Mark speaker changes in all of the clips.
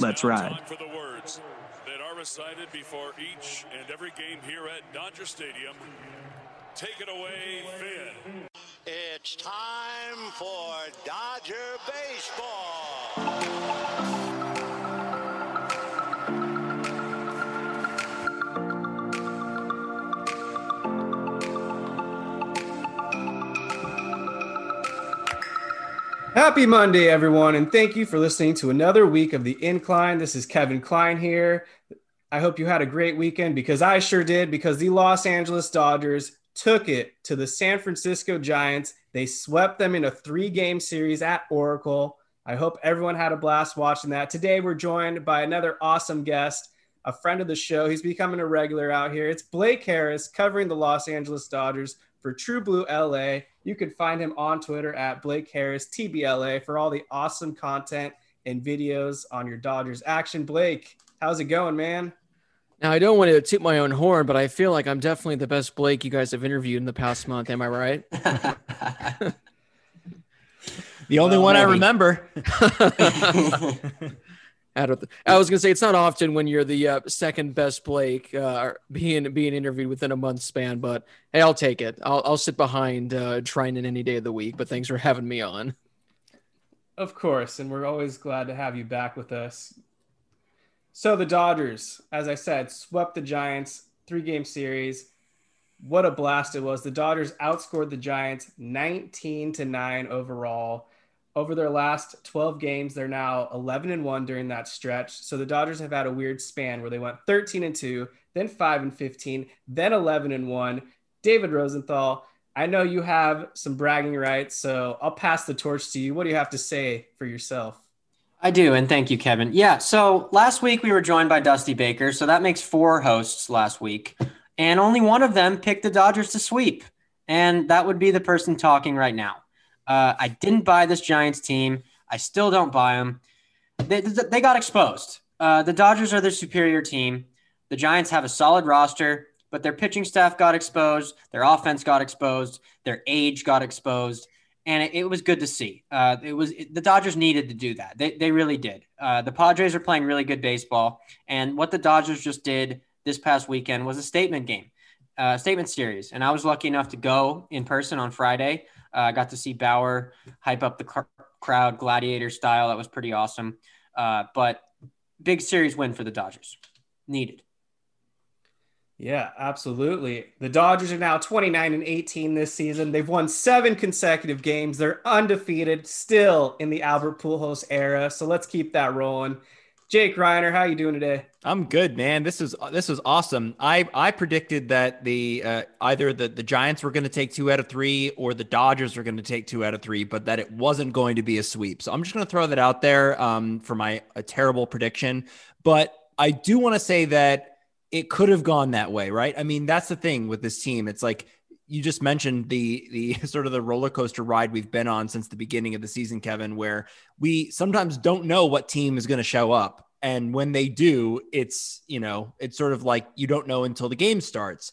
Speaker 1: Let's ride.
Speaker 2: for the words that are recited before each and every game here at Dodger Stadium. Take it away, Finn.
Speaker 3: It's time for Dodger Baseball.
Speaker 4: Happy Monday, everyone, and thank you for listening to another week of The Incline. This is Kevin Klein here. I hope you had a great weekend because I sure did, because the Los Angeles Dodgers took it to the San Francisco Giants. They swept them in a three game series at Oracle. I hope everyone had a blast watching that. Today, we're joined by another awesome guest, a friend of the show. He's becoming a regular out here. It's Blake Harris covering the Los Angeles Dodgers for True Blue LA. You can find him on Twitter at Blake Harris TBLA for all the awesome content and videos on your Dodgers action. Blake, how's it going, man?
Speaker 5: Now, I don't want to toot my own horn, but I feel like I'm definitely the best Blake you guys have interviewed in the past month. Am I right?
Speaker 6: The only
Speaker 5: Well,
Speaker 6: one I
Speaker 5: maybe.
Speaker 6: remember.
Speaker 5: I, don't I was gonna say it's not often when you're the uh, second best Blake uh, being being interviewed within a month span, but hey, I'll take it. I'll, I'll sit behind uh, Treinen any day of the week. But thanks for having me on.
Speaker 4: Of course, and we're always glad to have you back with us. So the Dodgers, as I said, swept the Giants three game series. What a blast it was. The Dodgers outscored the Giants 19 to 9 overall. Over their last 12 games, they're now 11 and 1 during that stretch. So the Dodgers have had a weird span where they went 13 and 2, then 5 and 15, then 11 and 1. David Rosenthal, I know you have some bragging rights, so I'll pass the torch to you. What do you have to say for yourself?
Speaker 6: I do, and thank you, Kevin. Yeah, so last week we were joined by Dusty Baker, so that makes four hosts last week, and only one of them picked the Dodgers to sweep, and that would be the person talking right now. Uh, I didn't buy this Giants team. I still don't buy them. They, they got exposed. Uh, the Dodgers are the superior team. The Giants have a solid roster, but their pitching staff got exposed. Their offense got exposed. Their age got exposed and it, it was good to see. Uh, it was it, the Dodgers needed to do that. They, they really did. Uh, the Padres are playing really good baseball, and what the Dodgers just did this past weekend was a statement game, uh, statement series. And I was lucky enough to go in person on Friday. Uh, I got to see Bauer hype up the cr- crowd, gladiator style. That was pretty awesome. Uh, but big series win for the Dodgers, needed.
Speaker 4: Yeah, absolutely. The Dodgers are now 29 and 18 this season. They've won seven consecutive games. They're undefeated, still in the Albert Pujols era. So let's keep that rolling. Jake Reiner, how are you doing today?
Speaker 6: I'm good, man. This is this was awesome. I I predicted that the uh, either the the Giants were going to take two out of three or the Dodgers were going to take two out of three, but that it wasn't going to be a sweep. So I'm just going to throw that out there um, for my a terrible prediction. But I do want to say that it could have gone that way, right? I mean, that's the thing with this team. It's like you just mentioned the the sort of the roller coaster ride we've been on since the beginning of the season, Kevin, where we sometimes don't know what team is going to show up. And when they do, it's, you know, it's sort of like you don't know until the game starts.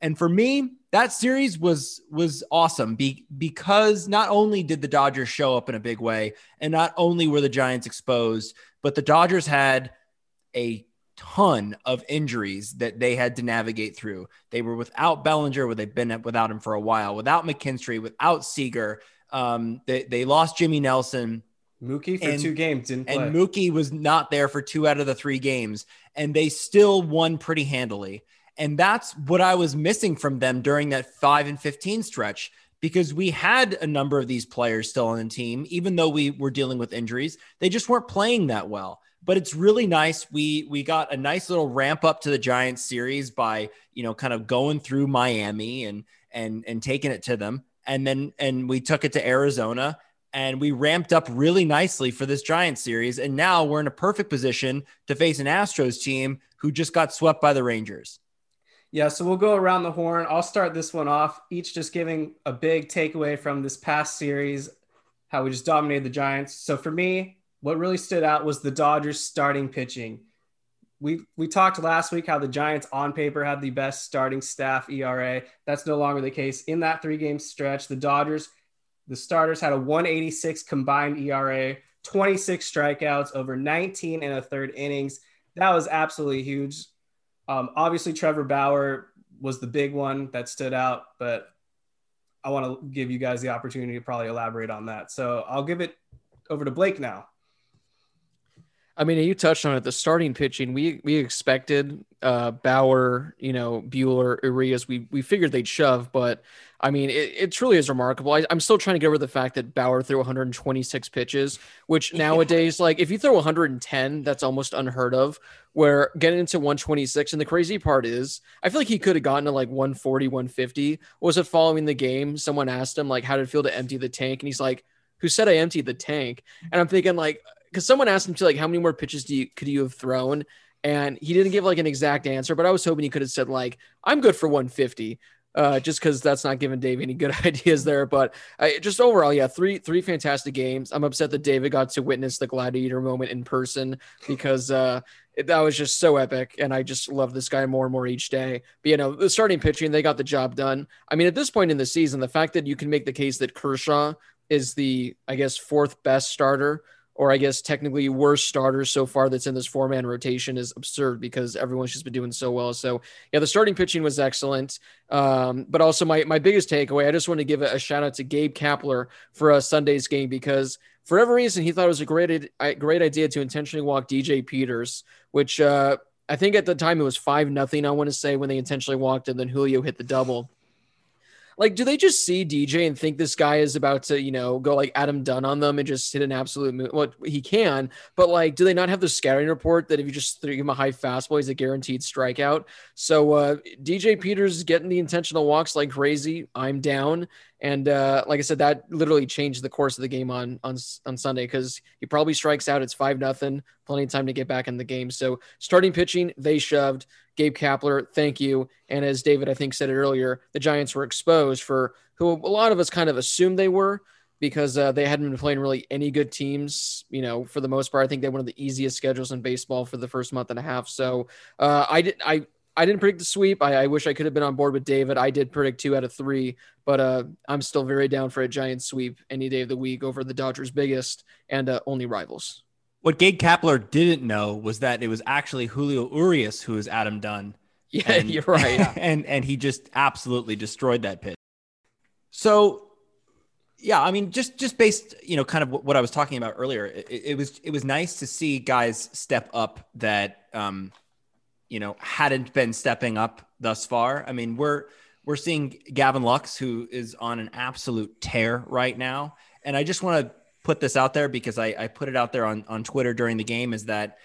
Speaker 6: And for me, that series was was awesome be, because not only did the Dodgers show up in a big way and not only were the Giants exposed, but the Dodgers had a ton of injuries that they had to navigate through. They were without Bellinger, where they've been without him for a while, without McKinstry, without Seager. Um, they, they lost Jimmy Nelson.
Speaker 4: Mookie for
Speaker 6: And-
Speaker 4: two games didn't play.
Speaker 6: And Mookie was not there for two out of the three games, and they still won pretty handily. And that's what I was missing from them during that five and 15 stretch because we had a number of these players still on the team, even though we were dealing with injuries. They just weren't playing that well. But it's really nice. We we got a nice little ramp up to the Giants series by you know kind of going through Miami and and and taking it to them, and then and we took it to Arizona and we ramped up really nicely for this Giants series. And now we're in a perfect position to face an Astros team who just got swept by the Rangers.
Speaker 4: Yeah, so we'll go around the horn. I'll start this one off, each just giving a big takeaway from this past series, how we just dominated the Giants. So for me, what really stood out was the Dodgers starting pitching. We we talked last week how the Giants on paper had the best starting staff ERA. That's no longer the case. In that three game stretch, the Dodgers, the starters had a 186 combined ERA, 26 strikeouts over 19 and a third innings. That was absolutely huge. Um, obviously, Trevor Bauer was the big one that stood out, but I want to give you guys the opportunity to probably elaborate on that. So I'll give it over to Blake now.
Speaker 5: I mean, you touched on it. The starting pitching, we we expected uh, Bauer, you know, Buehler, Urias. We we figured they'd shove, but I mean, it, it truly is remarkable. I, am still trying to get over the fact that Bauer threw 126 pitches, which nowadays, yeah. like if you throw 110, that's almost unheard of. Where getting into 126, and the crazy part is, I feel like he could have gotten to like 140, 150. Was it following the game? Someone asked him like, how did it feel to empty the tank, and he's like, who said I emptied the tank? And I'm thinking like because someone asked him to like how many more pitches do you could you have thrown and he didn't give like an exact answer but i was hoping he could have said like i'm good for 150 uh, just because that's not giving Dave any good ideas there. But I, just overall, yeah, three three fantastic games. I'm upset that David got to witness the gladiator moment in person because uh, it, that was just so epic, and I just love this guy more and more each day. But you know, the starting pitching, they got the job done. I mean, at this point in the season, the fact that you can make the case that Kershaw is the, I guess, fourth best starter or I guess technically worst starters so far that's in this four man rotation is absurd because everyone's just been doing so well. So yeah, the starting pitching was excellent. Um, but also my my biggest takeaway, I just want to give a, a shout out to Gabe Kapler for a Sunday's game because for every reason he thought it was a great great idea to intentionally walk DJ Peters, which uh, I think at the time it was five nothing. I want to say when they intentionally walked and then Julio hit the double like do they just see DJ and think this guy is about to, you know, go like Adam Dunn on them and just hit an absolute mo- what well, he can, but like do they not have the scouting report that if you just throw him a high fastball, he's a guaranteed strikeout? So uh DJ Peters getting the intentional walks like crazy. I'm down. And uh, like I said, that literally changed the course of the game on on on Sunday because he probably strikes out. It's five nothing, plenty of time to get back in the game. So starting pitching, they shoved. Gabe Kapler, thank you. And as David, I think, said it earlier, the Giants were exposed for who a lot of us kind of assumed they were because uh, they hadn't been playing really any good teams. You know, for the most part, I think they had one of the easiest schedules in baseball for the first month and a half. So uh, I did I I didn't predict the sweep. I, I, wish I could have been on board with David. I did predict two out of three, but uh, I'm still very down for a giant sweep any day of the week over the Dodgers' biggest and uh, only rivals.
Speaker 6: What Gabe Kapler didn't know was that it was actually Julio Urias who was Adam Dunn.
Speaker 5: Yeah, and, you're right.
Speaker 6: And and he just absolutely destroyed that pitch. So, yeah, I mean, just just based, you know, kind of what I was talking about earlier, it, it was it was nice to see guys step up that um, you know, hadn't been stepping up thus far. I mean, we're we're seeing Gavin Lux, who is on an absolute tear right now. And I just want to put this out there because I, I put it out there on, on Twitter during the game is that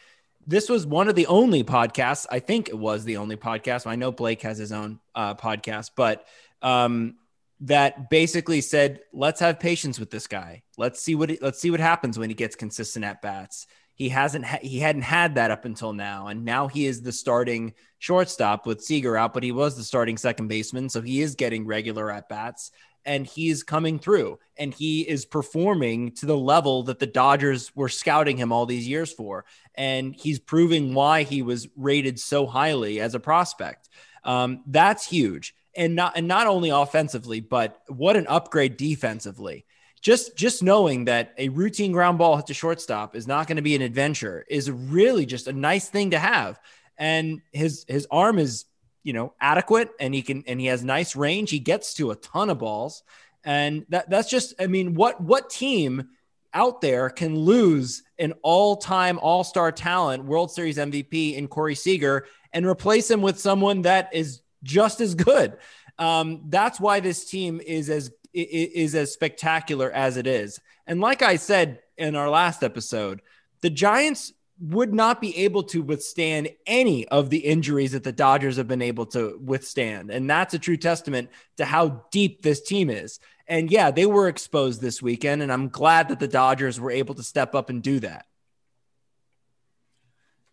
Speaker 6: this was one of the only podcasts. I think it was the only podcast. I know Blake has his own uh, podcast, but um, that basically said, let's have patience with this guy. Let's see what, let's see what happens when he gets consistent at bats he hasn't ha- he hadn't had that up until now and now he is the starting shortstop with Seager out but he was the starting second baseman so he is getting regular at bats and he's coming through and he is performing to the level that the Dodgers were scouting him all these years for and he's proving why he was rated so highly as a prospect. Um, that's huge. And not and not only offensively but what an upgrade defensively. Just just knowing that a routine ground ball to shortstop is not going to be an adventure is really just a nice thing to have. And his his arm is you know adequate, and he can and he has nice range. He gets to a ton of balls, and that that's just I mean what what team out there can lose an all-time all-star talent World Series MVP in Corey Seager and replace him with someone that is just as good. Um, that's why this team is as is as spectacular as it is. And like I said in our last episode, the Giants would not be able to withstand any of the injuries that the Dodgers have been able to withstand. And that's a true testament to how deep this team is. And yeah, they were exposed this weekend, and I'm glad that the Dodgers were able to step up and do that.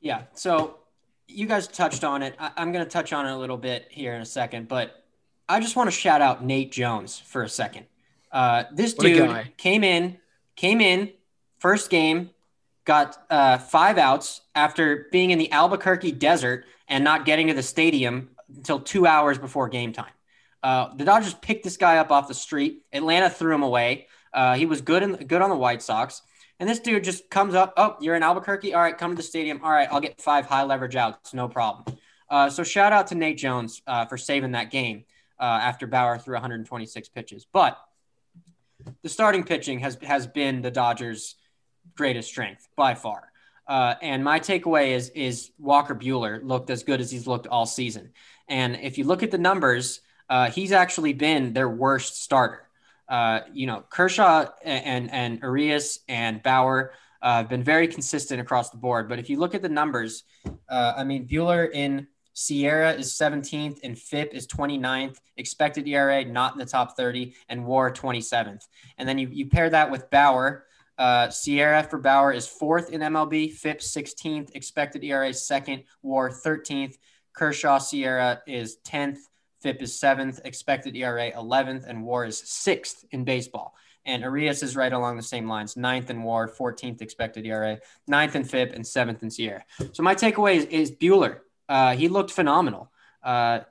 Speaker 1: Yeah. So you guys touched on it. I- am going to touch on it a little bit here in a second, but I just want to shout out Nate Jones for a second. Uh, this
Speaker 5: What
Speaker 1: dude came in, came in, first game, got uh, five outs after being in the Albuquerque desert and not getting to the stadium until two hours before game time. Uh, the Dodgers picked this guy up off the street. Atlanta threw him away. Uh, he was good in, good on the White Sox. And this dude just comes up. Oh, you're in Albuquerque. All right, come to the stadium. All right, I'll get five high leverage outs. No problem. Uh, so shout out to Nate Jones uh, for saving that game uh, after Bauer threw 126 pitches. But the starting pitching has has been the Dodgers' greatest strength by far. Uh, and my takeaway is is Walker Buehler looked as good as he's looked all season. And if you look at the numbers, uh, he's actually been their worst starter. Uh, you know, Kershaw and and Urias and Bauer uh, have been very consistent across the board. But if you look at the numbers, uh, I mean, Buehler in SIERA is 17th and FIP is 29th. Expected ERA not in the top 30 and WAR 27th. And then you, you pair that with Bauer. Uh, SIERA for Bauer is fourth in MLB, FIP 16th, expected ERA second, WAR 13th. Kershaw SIERA is 10th, FIP is seventh, expected ERA 11th, and WAR is sixth in baseball. And Urias is right along the same lines, ninth in WAR, 14th expected ERA, ninth in FIP, and seventh in SIERA. So my takeaway is, is Buehler. Uh, he looked phenomenal. Uh,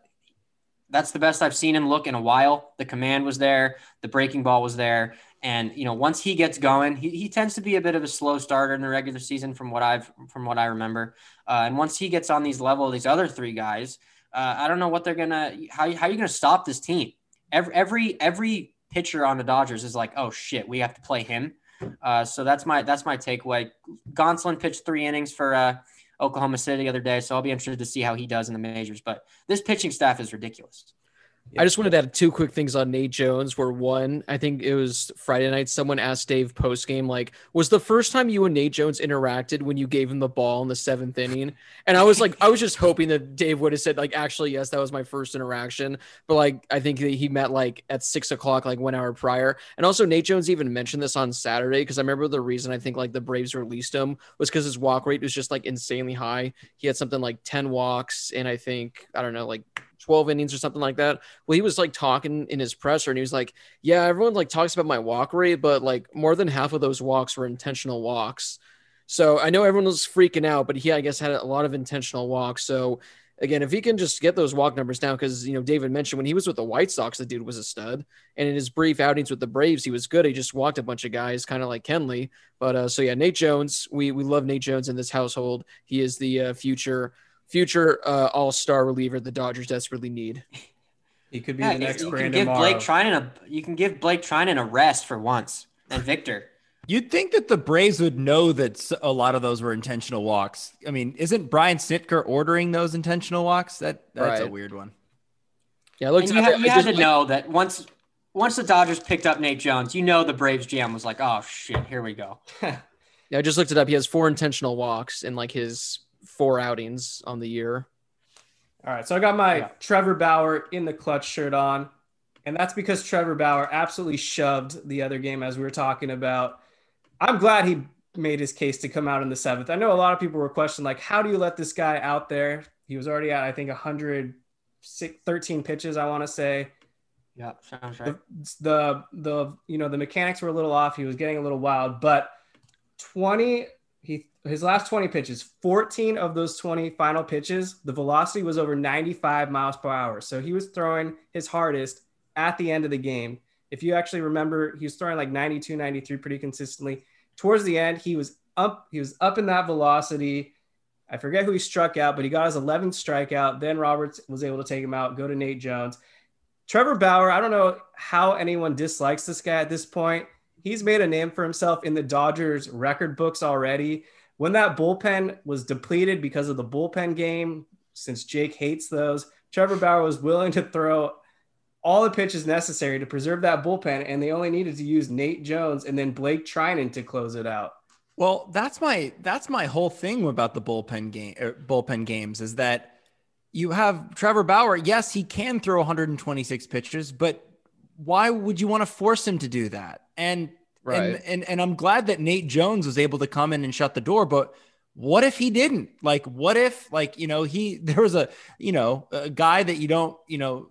Speaker 1: that's the best I've seen him look in a while. The command was there, the breaking ball was there, and you know once he gets going, he, he tends to be a bit of a slow starter in the regular season from what I've from what I remember. Uh, and once he gets on these level, these other three guys, uh, I don't know what they're gonna how how are you gonna stop this team? Every every every pitcher on the Dodgers is like, oh shit, we have to play him. Uh, so that's my that's my takeaway. Gonsolin pitched three innings for uh, Oklahoma City the other day, so I'll be interested to see how he does in the majors. But this pitching staff is ridiculous.
Speaker 5: I just wanted to add two quick things on Nate Jones. Where one, I think it was Friday night, someone asked Dave post game, like, was the first time you and Nate Jones interacted when you gave him the ball in the seventh inning? And I was like, I was just hoping that Dave would have said, like, actually, yes, that was my first interaction. But like, I think that he met like at six o'clock, like one hour prior. And also, Nate Jones even mentioned this on Saturday because I remember the reason I think like the Braves released him was because his walk rate was just like insanely high. He had something like 10 walks, and I think, I don't know, like 12 innings or something like that. Well, he was like talking in his presser and he was like, Yeah, everyone like talks about my walk rate, but like more than half of those walks were intentional walks. So I know everyone was freaking out, but he, I guess, had a lot of intentional walks. So again, if he can just get those walk numbers down, because you know, David mentioned when he was with the White Sox, the dude was a stud. And in his brief outings with the Braves, he was good. He just walked a bunch of guys, kind of like Kenley. But uh, so yeah, Nate Jones, we we love Nate Jones in this household. He is the uh, future future uh, all star reliever the Dodgers desperately need.
Speaker 4: He could be
Speaker 1: Yeah,
Speaker 4: the next
Speaker 1: you can
Speaker 4: Brandon
Speaker 1: give Blake
Speaker 4: Morrow.
Speaker 1: Treinen a you can give Blake Treinen a rest for once, and Victor.
Speaker 6: You'd think that the Braves would know that a lot of those were intentional walks. I mean, isn't Brian Snitker ordering those intentional walks? That that's a weird one.
Speaker 5: Yeah, I looked
Speaker 1: And you,
Speaker 5: at
Speaker 1: ha- you had
Speaker 5: just-
Speaker 1: to know that once once the Dodgers picked up Nate Jones, you know the Braves GM was like, "Oh shit, here we go."
Speaker 5: Yeah, I just looked it up. He has four intentional walks in like his four outings on the year.
Speaker 4: All right, so I got my
Speaker 1: Yeah.
Speaker 4: Trevor Bauer in the clutch shirt on, and that's because Trevor Bauer absolutely shoved the other game as we were talking about. I'm glad he made his case to come out in the seventh. I know a lot of people were questioning, like, how do you let this guy out there? He was already at, I think, 113 pitches, I want to say.
Speaker 1: Yeah, sounds right.
Speaker 4: The, the the you know the mechanics were a little off. He was getting a little wild, but 20 he his last 20 pitches, 14 of those 20 final pitches, the velocity was over 95 miles per hour. So he was throwing his hardest at the end of the game. If you actually remember, he was throwing like 92, 93 pretty consistently. Towards the end, he was up, he was up in that velocity. I forget who he struck out, but he got his 11th strikeout. Then Roberts was able to take him out, go to Nate Jones. Trevor Bauer, I don't know how anyone dislikes this guy at this point. He's made a name for himself in the Dodgers record books already. When that bullpen was depleted because of the bullpen game, since Jake hates those, Trevor Bauer was willing to throw all the pitches necessary to preserve that bullpen, and they only needed to use Nate Jones and then Blake Treinen to close it out.
Speaker 6: Well, that's my that's my whole thing about the bullpen game er, bullpen games is that you have Trevor Bauer. Yes, he can throw 126 pitches, but why would you want to force him to do that? And
Speaker 5: Right.
Speaker 6: and, and and I'm glad that Nate Jones was able to come in and shut the door, but what if he didn't? Like, what if, like, you know, he there was a, you know, a guy that you don't, you know,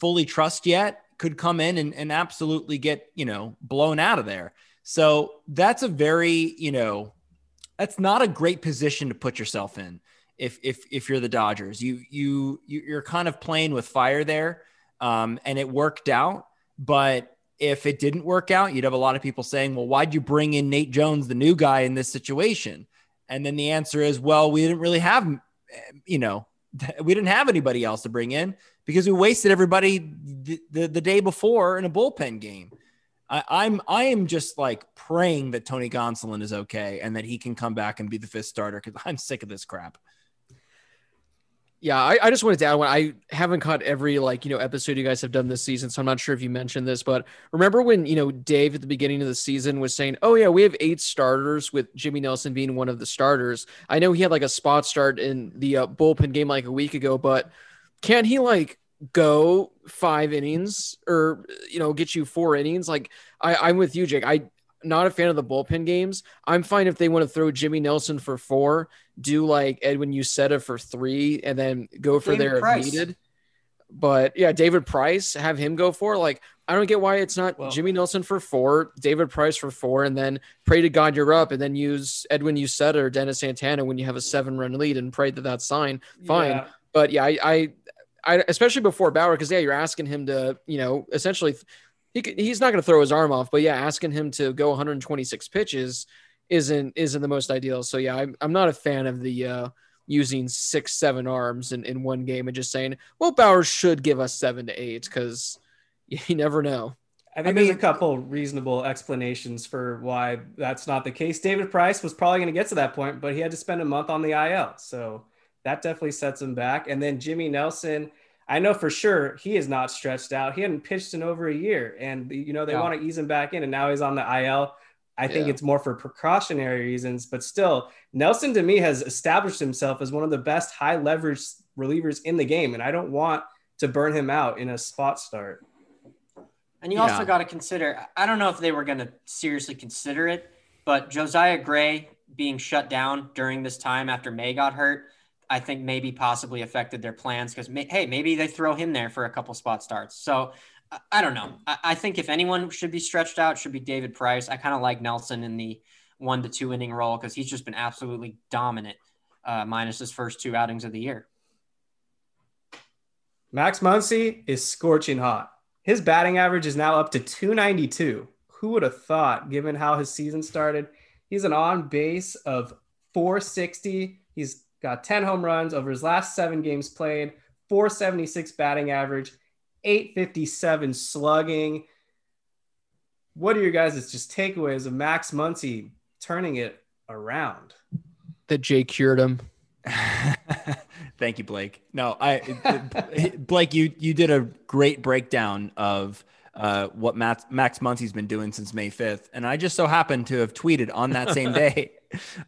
Speaker 6: fully trust yet could come in and, and absolutely get, you know, blown out of there. So that's a very, you know, that's not a great position to put yourself in if if if you're the Dodgers. You you you- you're kind of playing with fire there, um, and it worked out. But if it didn't work out, you'd have a lot of people saying, "Well, why'd you bring in Nate Jones, the new guy, in this situation?" And then the answer is, "Well, we didn't really have, you know, we didn't have anybody else to bring in because we wasted everybody the, the, the day before in a bullpen game." I, I'm I am just like praying that Tony Gonsolin is okay and that he can come back and be the fifth starter because I'm sick of this crap.
Speaker 5: Yeah, I, I just wanted to add one. I haven't caught every like you know episode you guys have done this season, so I'm not sure if you mentioned this, but remember when you know Dave at the beginning of the season was saying, "Oh yeah, we have eight starters with Jimmy Nelson being one of the starters." I know he had like a spot start in the uh, bullpen game like a week ago, but can he like go five innings or you know get you four innings? Like I, I'm with you, Jake. I not a fan of the bullpen games. I'm fine if they want to throw Jimmy Nelson for four, do like Edwin Uceta for three, and then go for
Speaker 1: David
Speaker 5: there if
Speaker 1: Price.
Speaker 5: needed. But yeah, David Price, have him go for like I don't get why it's not
Speaker 4: Well-
Speaker 5: Jimmy Nelson for four, David Price for four, and then pray to God you're up, and then use Edwin Uceta or Dennis Santana when you have a seven run lead and pray that that's fine. Fine.
Speaker 4: Yeah.
Speaker 5: But yeah, I, I, I especially before Bauer, because yeah, you're asking him to, you know, essentially, he could, he's not going to throw his arm off, but yeah, asking him to go 126 pitches isn't isn't the most ideal. So yeah, I'm I'm not a fan of the uh, using six seven arms in in one game and just saying, well, Bauer should give us seven to eight because you never know.
Speaker 4: I think
Speaker 6: I
Speaker 4: there's
Speaker 6: mean-
Speaker 4: a couple reasonable explanations for why that's not the case. David Price was probably going to get to that point, but he had to spend a month on the IL. So that definitely sets him back. And then Jimmy Nelson, I know for sure he is not stretched out. He hadn't pitched in over a year. And, you know, they
Speaker 1: Yeah.
Speaker 4: want to ease him back in, and now he's on the IL. I think
Speaker 5: Yeah.
Speaker 4: it's more for precautionary reasons, but still, Nelson to me has established himself as one of the best high leverage relievers in the game. And I don't want to burn him out in a spot start.
Speaker 1: And you
Speaker 6: Yeah.
Speaker 1: also got to consider, I don't know if they were going to seriously consider it, but Josiah Gray being shut down during this time after May got hurt, I think maybe possibly affected their plans because, hey, maybe they throw him there for a couple spot starts. So I, I don't know. I, I think if anyone should be stretched out, should be David Price. I kind of like Nelson in the one to two inning role because he's just been absolutely dominant, uh, minus his first two outings of the year.
Speaker 4: Max Muncy is scorching hot. His batting average is now up to 292. Who would have thought, given how his season started? He's an on base of 460. He's got 10 home runs over his last seven games played, 476 batting average, 857 slugging. What are your guys' just takeaways of Max Muncy turning it around?
Speaker 5: That Jay cured him.
Speaker 6: Thank you, Blake. No, I Blake, you you did a great breakdown of uh, what Max, Max Muncy's been doing since May 5th, and I just so happened to have tweeted on that same day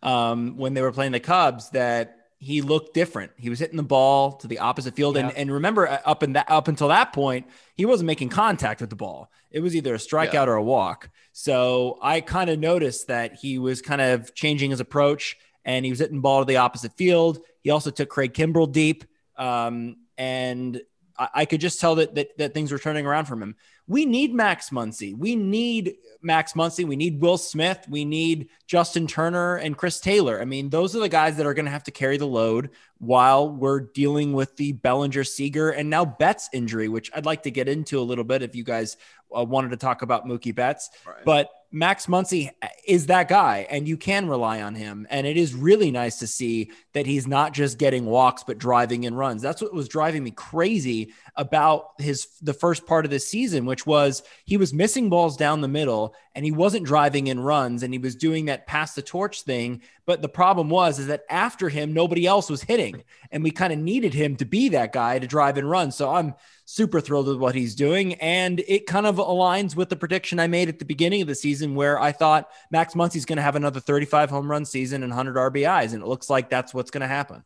Speaker 6: um, when they were playing the Cubs that he looked different. He was hitting the ball to the opposite field, and
Speaker 4: Yeah.
Speaker 6: and remember uh, up in that up until that point, he wasn't making contact with the ball. It was either a strikeout
Speaker 5: Yeah.
Speaker 6: or a walk. So I kind of noticed that he was kind of changing his approach and he was hitting the ball to the opposite field. He also took Craig Kimbrel deep. Um, and I, I could just tell that, that that things were turning around from him. We need Max Muncy. We need Max Muncy. We need Will Smith. We need Justin Turner and Chris Taylor. I mean, those are the guys that are going to have to carry the load while we're dealing with the Bellinger, Seager, and now Betts injury, which I'd like to get into a little bit if you guys uh, wanted to talk about Mookie Betts. But Max Muncy is that guy, and you can rely on him. And it is really nice to see that he's not just getting walks, but driving in runs. That's what was driving me crazy about his the first part of the season, which was he was missing balls down the middle and he wasn't driving in runs and he was doing that pass the torch thing. But the problem was is that after him, nobody else was hitting, and we kind of needed him to be that guy to drive and run. So I'm super thrilled with what he's doing. And it kind of aligns with the prediction I made at the beginning of the season where I thought Max Muncy's going to have another 35 home run season and 100 RBIs. And it looks like that's what's going to happen.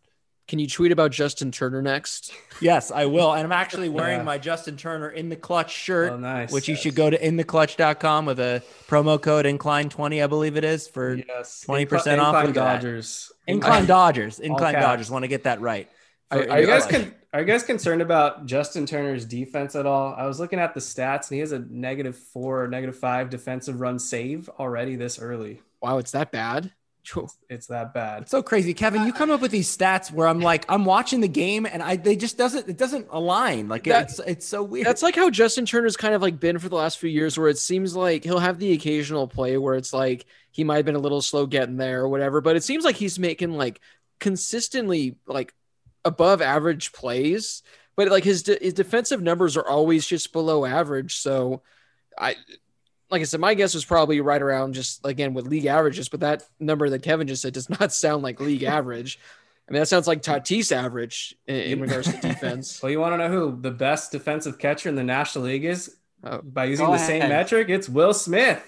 Speaker 5: Can you tweet about Justin Turner next?
Speaker 6: Yes, I will. And I'm actually wearing yeah. my Justin Turner in the clutch shirt,
Speaker 4: oh, nice.
Speaker 6: which you should go to intheclutch.com with a promo code incline20, I believe it is for yes. 20% Incl- off.
Speaker 4: Incline Dodgers.
Speaker 6: Incline Dodgers. Incline Dodgers. Want to get that right.
Speaker 4: Are, are, you guys con- are you guys concerned about Justin Turner's defense at all? I was looking at the stats and he has a negative four, negative five defensive run save already this early.
Speaker 5: Wow, it's that bad.
Speaker 4: It's, it's that bad.
Speaker 6: It's so crazy, Kevin. You come up with these stats where I'm like, I'm watching the game and I they just doesn't it doesn't align. Like that, it's it's so weird.
Speaker 5: That's like how Justin Turner's kind of like been for the last few years, where it seems like he'll have the occasional play where it's like he might have been a little slow getting there or whatever, but it seems like he's making like consistently like above average plays, but like his de- his defensive numbers are always just below average. So I like I said, my guess was probably right around just again with league averages, but that number that Kevin just said does not sound like league average. I mean, that sounds like Tatis average in, in regards to defense.
Speaker 4: well, you want to know who the best defensive catcher in the National League is? Oh, by using the ahead. same metric, it's Will Smith.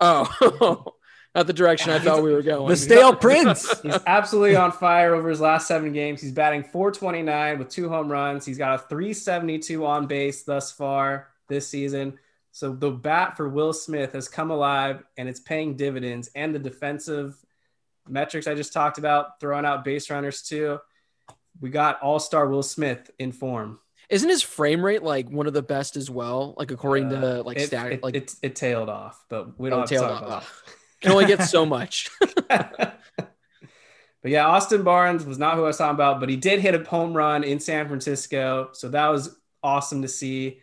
Speaker 5: Oh, not the direction I thought we were going.
Speaker 6: The stale prince.
Speaker 4: He's absolutely on fire over his last seven games. He's batting 429 with two home runs. He's got a 372 on base thus far this season. So the bat for Will Smith has come alive and it's paying dividends. And the defensive metrics I just talked about, throwing out base runners too. We got all star Will Smith in form.
Speaker 5: Isn't his frame rate like one of the best as well? Like according uh, to like
Speaker 4: it,
Speaker 5: stat,
Speaker 4: it,
Speaker 5: like
Speaker 4: it, it, tailed off, but we don't oh, tailed off.
Speaker 5: Can only get so much.
Speaker 4: but yeah, Austin Barnes was not who I was talking about, but he did hit a home run in San Francisco, so that was awesome to see.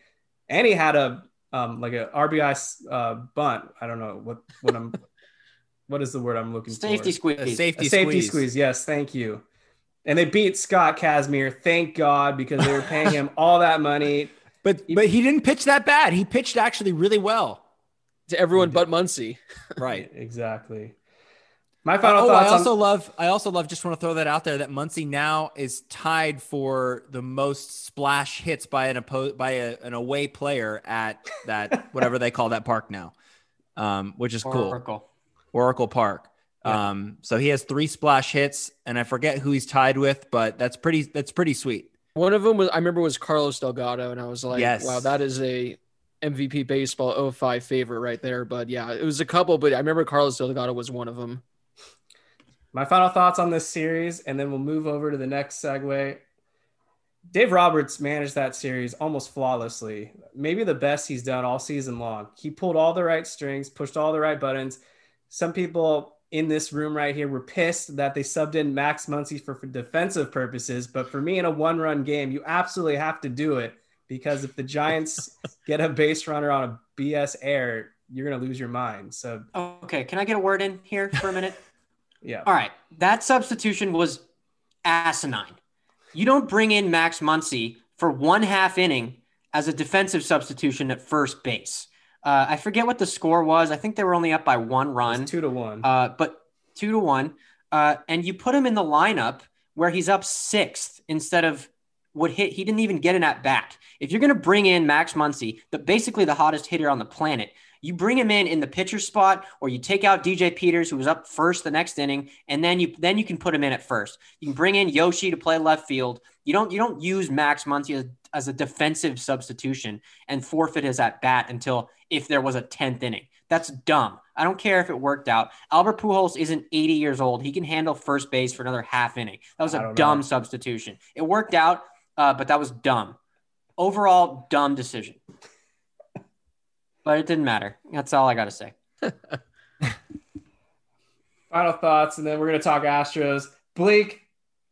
Speaker 4: And he had a um, like a RBI uh, bunt. I don't know what what I'm what is the word I'm looking
Speaker 1: safety
Speaker 4: for?
Speaker 1: Squeeze.
Speaker 6: A safety
Speaker 4: a safety
Speaker 6: squeeze.
Speaker 4: squeeze. Yes, thank you. And they beat Scott Kazmir. Thank God because they were paying him all that money.
Speaker 6: But but he didn't pitch that bad. He pitched actually really well
Speaker 5: to everyone but Muncy.
Speaker 6: Right.
Speaker 4: exactly. My final
Speaker 6: oh,
Speaker 4: thoughts.
Speaker 6: I also
Speaker 4: on-
Speaker 6: love. I also love. Just want to throw that out there that Muncy now is tied for the most splash hits by an oppo- by a, an away player at that whatever they call that park now, um, which is cool.
Speaker 1: Oracle.
Speaker 6: Oracle Park. Yeah. Um, so he has three splash hits, and I forget who he's tied with, but that's pretty. That's pretty sweet.
Speaker 5: One of them was I remember was Carlos Delgado, and I was like,
Speaker 6: yes.
Speaker 5: wow, that is a MVP baseball 05 favorite right there. But yeah, it was a couple, but I remember Carlos Delgado was one of them
Speaker 4: my final thoughts on this series, and then we'll move over to the next segue. Dave Roberts managed that series almost flawlessly. Maybe the best he's done all season long. He pulled all the right strings, pushed all the right buttons. Some people in this room right here were pissed that they subbed in Max Muncy for, for defensive purposes. But for me, in a one run game, you absolutely have to do it because if the Giants get a base runner on a BS air, you're going to lose your mind. So,
Speaker 1: okay, can I get a word in here for a minute?
Speaker 4: Yeah.
Speaker 1: All right. That substitution was asinine. You don't bring in Max Muncy for one half inning as a defensive substitution at first base. Uh, I forget what the score was. I think they were only up by one run.
Speaker 4: two to one.
Speaker 1: Uh, but two to one. Uh, and you put him in the lineup where he's up sixth instead of what hit. He didn't even get an at bat. If you're going to bring in Max Muncy, the basically the hottest hitter on the planet, you bring him in in the pitcher spot, or you take out DJ Peters, who was up first the next inning, and then you then you can put him in at first. You can bring in Yoshi to play left field. You don't you don't use Max Muncy as, as a defensive substitution and forfeit his at bat until if there was a tenth inning. That's dumb. I don't care if it worked out. Albert Pujols isn't 80 years old. He can handle first base for another half inning. That was a dumb know. substitution. It worked out, uh, but that was dumb. Overall, dumb decision but it didn't matter. That's all I got to say.
Speaker 4: Final thoughts, and then we're going to talk Astros. Blake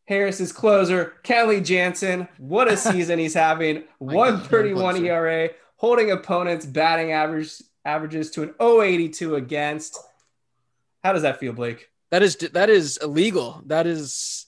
Speaker 4: Harris's closer, Kenley Jansen. What a season he's having. 131 ERA, holding opponents' batting average averages to an 082 against. How does that feel, Blake?
Speaker 5: That is that is illegal. That is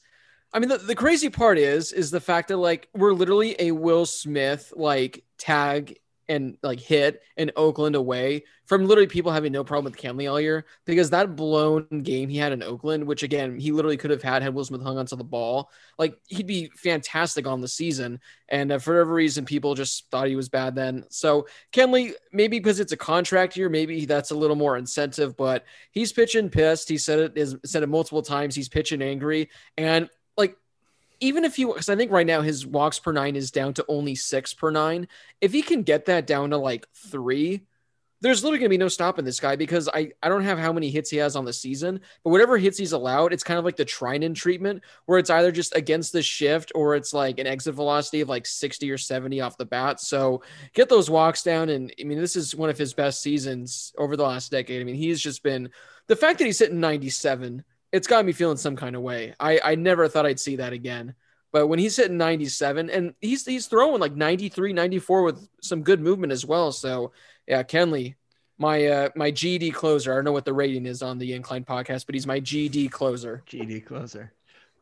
Speaker 5: I mean the, the crazy part is is the fact that like we're literally a Will Smith like tag and like hit in Oakland away from literally people having no problem with Kenley all year because that blown game he had in Oakland, which again he literally could have had had Will Smith hung onto the ball, like he'd be fantastic on the season. And uh, for whatever reason, people just thought he was bad then. So Kenley, maybe because it's a contract year, maybe that's a little more incentive. But he's pitching pissed. He said it is said it multiple times. He's pitching angry, and even if you, because I think right now his walks per nine is down to only six per nine. If he can get that down to like three, there's literally going to be no stopping this guy because I, I don't have how many hits he has on the season, but whatever hits he's allowed, it's kind of like the Treinen treatment where it's either just against the shift or it's like an exit velocity of like 60 or 70 off the bat. So get those walks down. And I mean, this is one of his best seasons over the last decade. I mean, he's just been the fact that he's hitting 97 it's got me feeling some kind of way. I, I never thought I'd see that again. But when he's hitting 97 and he's he's throwing like 93, 94 with some good movement as well. So yeah, Kenley, my uh my GD closer. I don't know what the rating is on the Incline podcast, but he's my GD closer.
Speaker 6: GD closer.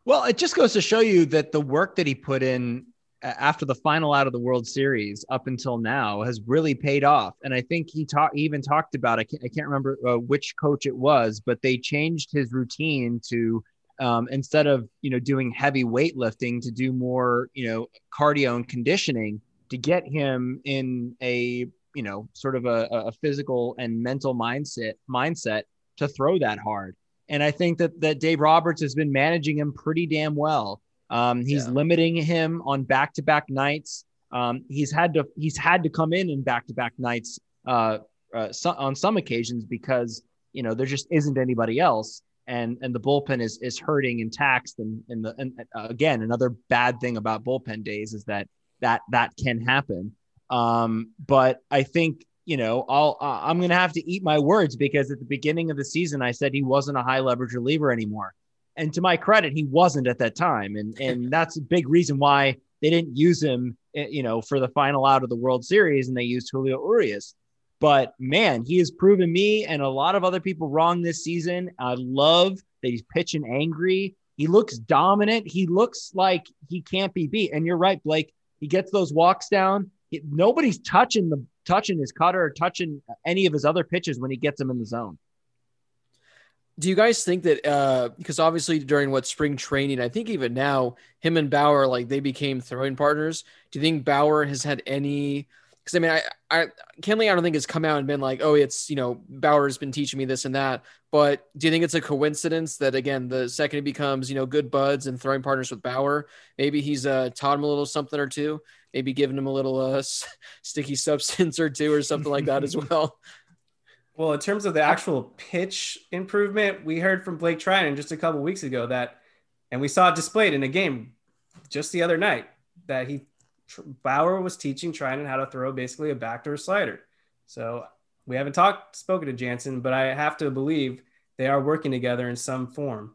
Speaker 6: Well, it just goes to show you that the work that he put in after the final out of the World Series up until now has really paid off. And I think he talked even talked about I can't, I can't remember uh, which coach it was, but they changed his routine to um, instead of you know doing heavy weightlifting to do more you know cardio and conditioning to get him in a you know sort of a, a physical and mental mindset mindset to throw that hard. And I think that that Dave Roberts has been managing him pretty damn well. Um, he's yeah. limiting him on back-to-back nights. Um, he's had to he's had to come in in back-to-back nights uh, uh, so, on some occasions because you know there just isn't anybody else, and and the bullpen is is hurting and taxed. And and the and uh, again another bad thing about bullpen days is that that that can happen. Um, but I think you know I'll I'm going to have to eat my words because at the beginning of the season I said he wasn't a high leverage reliever anymore. And to my credit, he wasn't at that time. And, and that's a big reason why they didn't use him, eh, you know, for the final out of the World Series and they used Julio Urias. But man, he has proven me and a lot of other people wrong this season. I love that he's pitching angry. He looks dominant. He looks like he can't be beat. And you're right, Blake. He gets those walks down. He, nobody's touching the touching his cutter or touching any of his other pitches when he gets them in the zone
Speaker 5: do you guys think that uh because obviously during what spring training i think even now him and bauer like they became throwing partners. Do you think bauer has had any because i mean i i kenley i don't think has come out and been like oh it's you know bauer has been teaching me this and that. But do you think it's a coincidence that again the second he becomes you know good buds and throwing partners with bauer maybe he's uh taught him a little something or two? Maybe giving him a little uh sticky substance or two or something like that as well
Speaker 4: well, in terms of the actual pitch improvement, we heard from Blake Treinen just a couple weeks ago that, and we saw it displayed in a game just the other night that he Bauer was teaching Treinen how to throw basically a backdoor slider. So we haven't talked spoken to Jansen, but I have to believe they are working together in some form.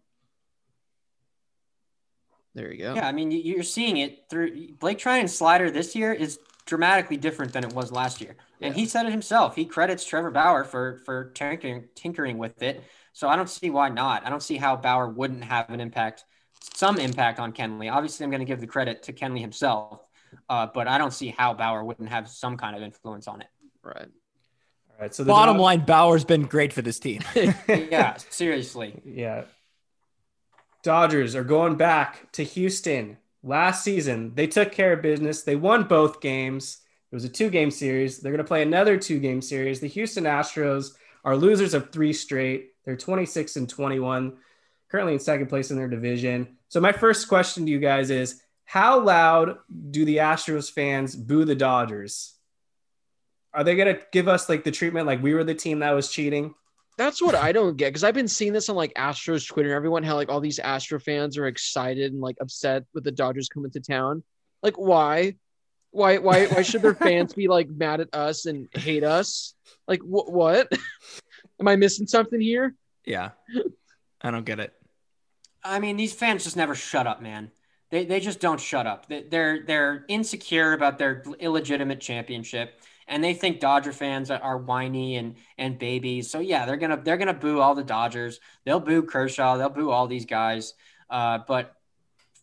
Speaker 5: There you go.
Speaker 1: Yeah, I mean you're seeing it through Blake Treinen's slider this year is dramatically different than it was last year. And he said it himself. He credits Trevor Bauer for for tinkering, tinkering with it. So I don't see why not. I don't see how Bauer wouldn't have an impact, some impact on Kenley. Obviously, I'm going to give the credit to Kenley himself, uh, but I don't see how Bauer wouldn't have some kind of influence on it.
Speaker 5: Right.
Speaker 6: All right. So the bottom dog- line, Bauer's been great for this team.
Speaker 1: yeah, seriously.
Speaker 4: Yeah. Dodgers are going back to Houston last season. They took care of business. They won both games. It was a two game series. They're going to play another two game series. The Houston Astros are losers of three straight. They're 26 and 21, currently in second place in their division. So, my first question to you guys is how loud do the Astros fans boo the Dodgers? Are they going to give us like the treatment like we were the team that was cheating?
Speaker 5: That's what I don't get because I've been seeing this on like Astros Twitter. Everyone, how like all these Astro fans are excited and like upset with the Dodgers coming to town. Like, why? Why? Why? Why should their fans be like mad at us and hate us? Like, wh- what? Am I missing something here?
Speaker 6: Yeah, I don't get it.
Speaker 1: I mean, these fans just never shut up, man. They, they just don't shut up. They're they're insecure about their illegitimate championship and they think Dodger fans are whiny and and babies. So yeah, they're gonna they're gonna boo all the Dodgers. They'll boo Kershaw. They'll boo all these guys. Uh, but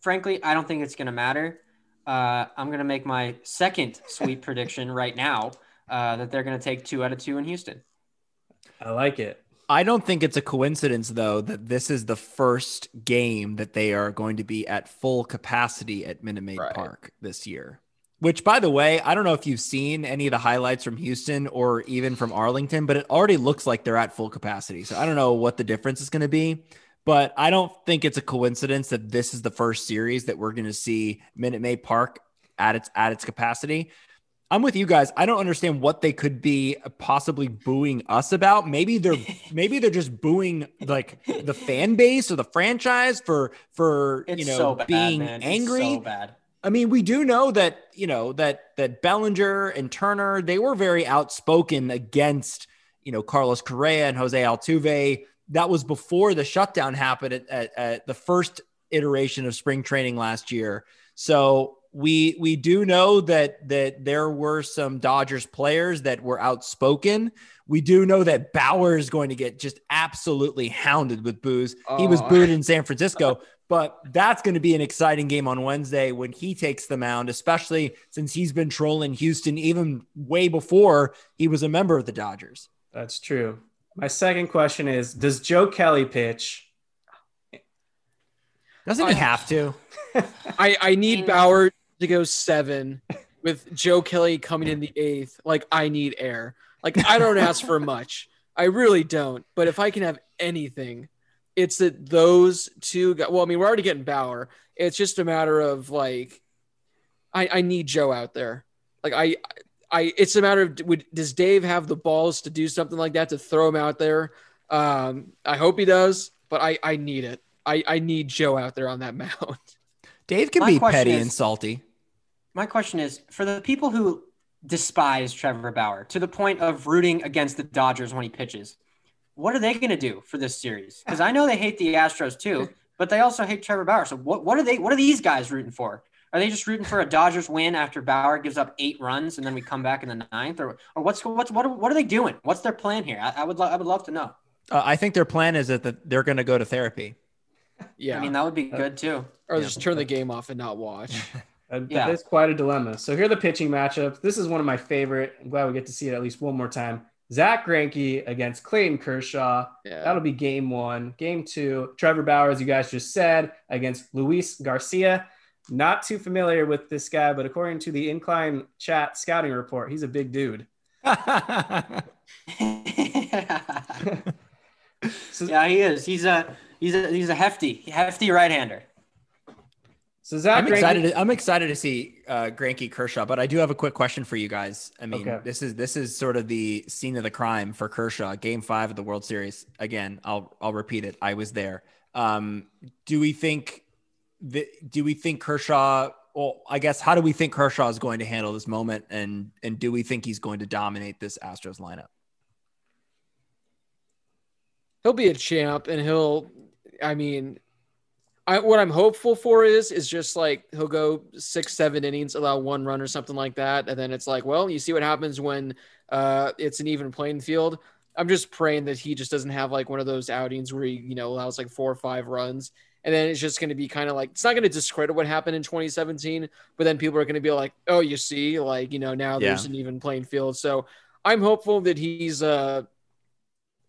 Speaker 1: frankly, I don't think it's gonna matter. Uh, I'm gonna make my second sweep prediction right now. uh, that they're going to take two out of two in Houston.
Speaker 4: I like it.
Speaker 6: I don't think it's a coincidence, though, that this is the first game that they are going to be at full capacity at Minute Maid
Speaker 5: Right.
Speaker 6: Park this year. Which, by the way, I don't know if you've seen any of the highlights from Houston or even from Arlington, but it already looks like they're at full capacity. So I don't know what the difference is going to be, but I don't think it's a coincidence that this is the first series that we're going to see Minute Maid Park at its at its capacity. I'm with you guys. I don't understand what they could be possibly booing us about. Maybe they're maybe they're just booing like the fan base or the franchise for for
Speaker 1: It's
Speaker 6: you know
Speaker 1: so bad,
Speaker 6: being
Speaker 1: man. It's
Speaker 6: angry.
Speaker 1: so bad.
Speaker 6: I mean, we do know that you know that that Bellinger and Turner they were very outspoken against you know Carlos Correa and Jose Altuve. That was before the shutdown happened at, at, at the first iteration of spring training last year. So we we do know that that there were some Dodgers players that were outspoken. We do know that Bauer is going to get just absolutely hounded with booze. He was
Speaker 5: Oh.
Speaker 6: booed in San Francisco, but that's going to be an exciting game on Wednesday when he takes the mound, especially since he's been trolling Houston even way before he was a member of the Dodgers.
Speaker 4: That's true. My second question is Does Joe Kelly pitch?
Speaker 6: Doesn't he have to?
Speaker 5: I, I need Bauer to go seven with Joe Kelly coming in the eighth. Like I need air. Like I don't ask for much. I really don't. But if I can have anything, it's that those two guys. Well, I mean, we're already getting Bauer. It's just a matter of like, I I need Joe out there. Like I. I, it's a matter of would, does Dave have the balls to do something like that to throw him out there? Um, I hope he does, but I, I need it. I, I need Joe out there on that mound.
Speaker 6: Dave can
Speaker 1: My
Speaker 6: be petty
Speaker 1: is-
Speaker 6: and salty.
Speaker 1: My question is for the people who despise Trevor Bauer to the point of rooting against the Dodgers when he pitches, what are they going to do for this series? Because I know they hate the Astros too, but they also hate Trevor Bauer. So what, what are they? What are these guys rooting for? Are they just rooting for a Dodgers win after Bauer gives up eight runs and then we come back in the ninth, or or what's what's what are, what are they doing? What's their plan here? I, I would lo- I would love to know.
Speaker 6: Uh, I think their plan is that that they're going to go to therapy.
Speaker 5: Yeah.
Speaker 1: I mean that would be good too.
Speaker 5: or just turn the game off and not watch.
Speaker 4: Uh,
Speaker 1: Yeah.
Speaker 4: That is quite a dilemma. So here are the pitching matchups. This is one of my favorite. I'm glad we get to see it at least one more time. Zach Greinke against Clayton Kershaw.
Speaker 5: Yeah.
Speaker 4: That'll be game one. Game two, Trevor Bauer, as you guys just said, against Luis Garcia. Not too familiar with this guy, but according to the Incline Chat scouting report, he's a big dude.
Speaker 1: yeah, he is. He's a he's a he's a hefty hefty right hander.
Speaker 4: So Zach
Speaker 6: I'm
Speaker 4: Greinke,
Speaker 6: excited. To, I'm excited to see uh, Greinke Kershaw, but I do have a quick question for you guys. I mean,
Speaker 4: Okay.
Speaker 6: this is this is sort of the scene of the crime for Kershaw. Game five of the World Series. Again, I'll I'll repeat it. I was there. Um, do we think that? Do we think Kershaw? Well, I guess how do we think Kershaw is going to handle this moment, and and do we think he's going to dominate this Astros lineup?
Speaker 5: he'll be a champ and he'll I mean I what I'm hopeful for is is just like he'll go six, seven innings, allow one run or something like that. And then it's like, well, you see what happens when uh it's an even playing field. I'm just praying that he just doesn't have like one of those outings where he, you know, allows like four or five runs. And then it's just going to be kind of like, it's not going to discredit what happened in 2017, but then people are going to be like, oh, you see, like, you know, now there's an even playing field. So I'm hopeful that he's, uh,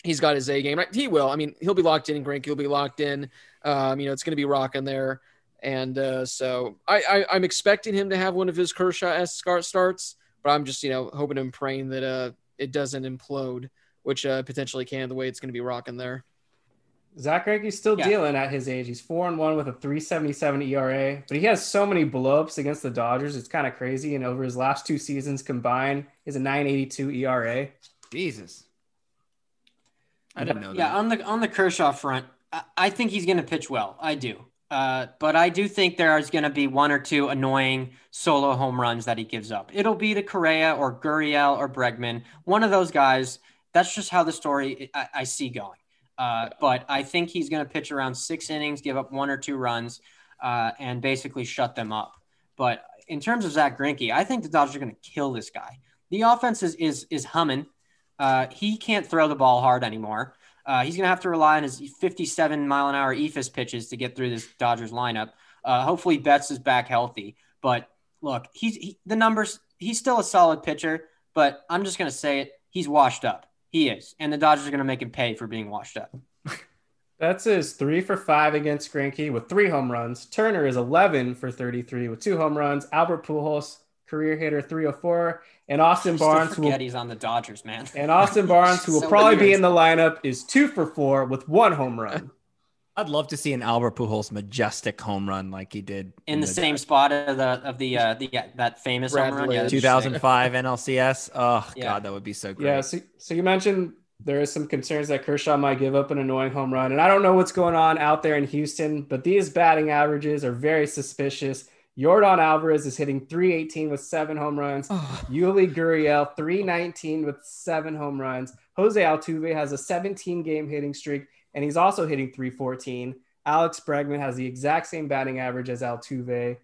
Speaker 5: he's got his A game. He will. I mean, he'll be locked in. Grink, he'll be locked in. Um, you know, it's going to be rocking there. And uh, so I, I, I'm expecting him to have one of his Kershaw S starts, but I'm just, you know, hoping and praying that uh, it doesn't implode, which uh, potentially can the way it's going to be rocking there.
Speaker 4: Zach Greinke's still
Speaker 1: Yeah.
Speaker 4: dealing at his age. He's four and one with a 377 ERA, but he has so many blowups against the Dodgers. It's kind of crazy. And over his last two seasons combined, he has a 982 ERA.
Speaker 6: Jesus, I didn't know
Speaker 1: Yeah,
Speaker 6: that.
Speaker 1: on the on the Kershaw front, I, think he's going to pitch well. I do. Uh, but I do think there is going to be one or two annoying solo home runs that he gives up. It'll be to Correa or Gurriel or Bregman, one of those guys. That's just how the story I, I see going. Uh, but I think he's going to pitch around six innings, give up one or two runs, uh, and basically shut them up. But in terms of Zach Greinke, I think the Dodgers are going to kill this guy. The offense is is, is humming. Uh, he can't throw the ball hard anymore. Uh, he's going to have to rely on his 57 mile an hour eephus pitches to get through this Dodgers lineup. Uh, hopefully, Betts is back healthy. But look, he's he, the numbers. He's still a solid pitcher, but I'm just gonna say it. He's washed up. He is, and the Dodgers are gonna make him pay for being washed up.
Speaker 4: Betts is three for five against Greinke with three home runs. Turner is 11 for 33 with two home runs. Albert Pujols, career hitter 304. And Austin
Speaker 1: Still
Speaker 4: Barnes, who will,
Speaker 1: he's on the Dodgers, man.
Speaker 4: and Austin Barnes, who will
Speaker 1: So
Speaker 4: probably be in the lineup, is two for four with one home run.
Speaker 6: I'd love to see an Albert Pujols majestic home run like he did
Speaker 1: in the same spot of the of the uh, the yeah, that famous home run. Yeah,
Speaker 6: 2005 NLCS. Oh
Speaker 1: Yeah.
Speaker 6: god, that would be so great.
Speaker 4: Yeah, so, so you mentioned there is some concerns that Kershaw might give up an annoying home run. And I don't know what's going on out there in Houston, but these batting averages are very suspicious. Yordan Alvarez is hitting 318 with seven home runs. Yuli Gurriel, 319 with seven home runs. Jose Altuve has a 17 game hitting streak, and he's also hitting 314. Alex Bregman has the exact same batting average as Altuve.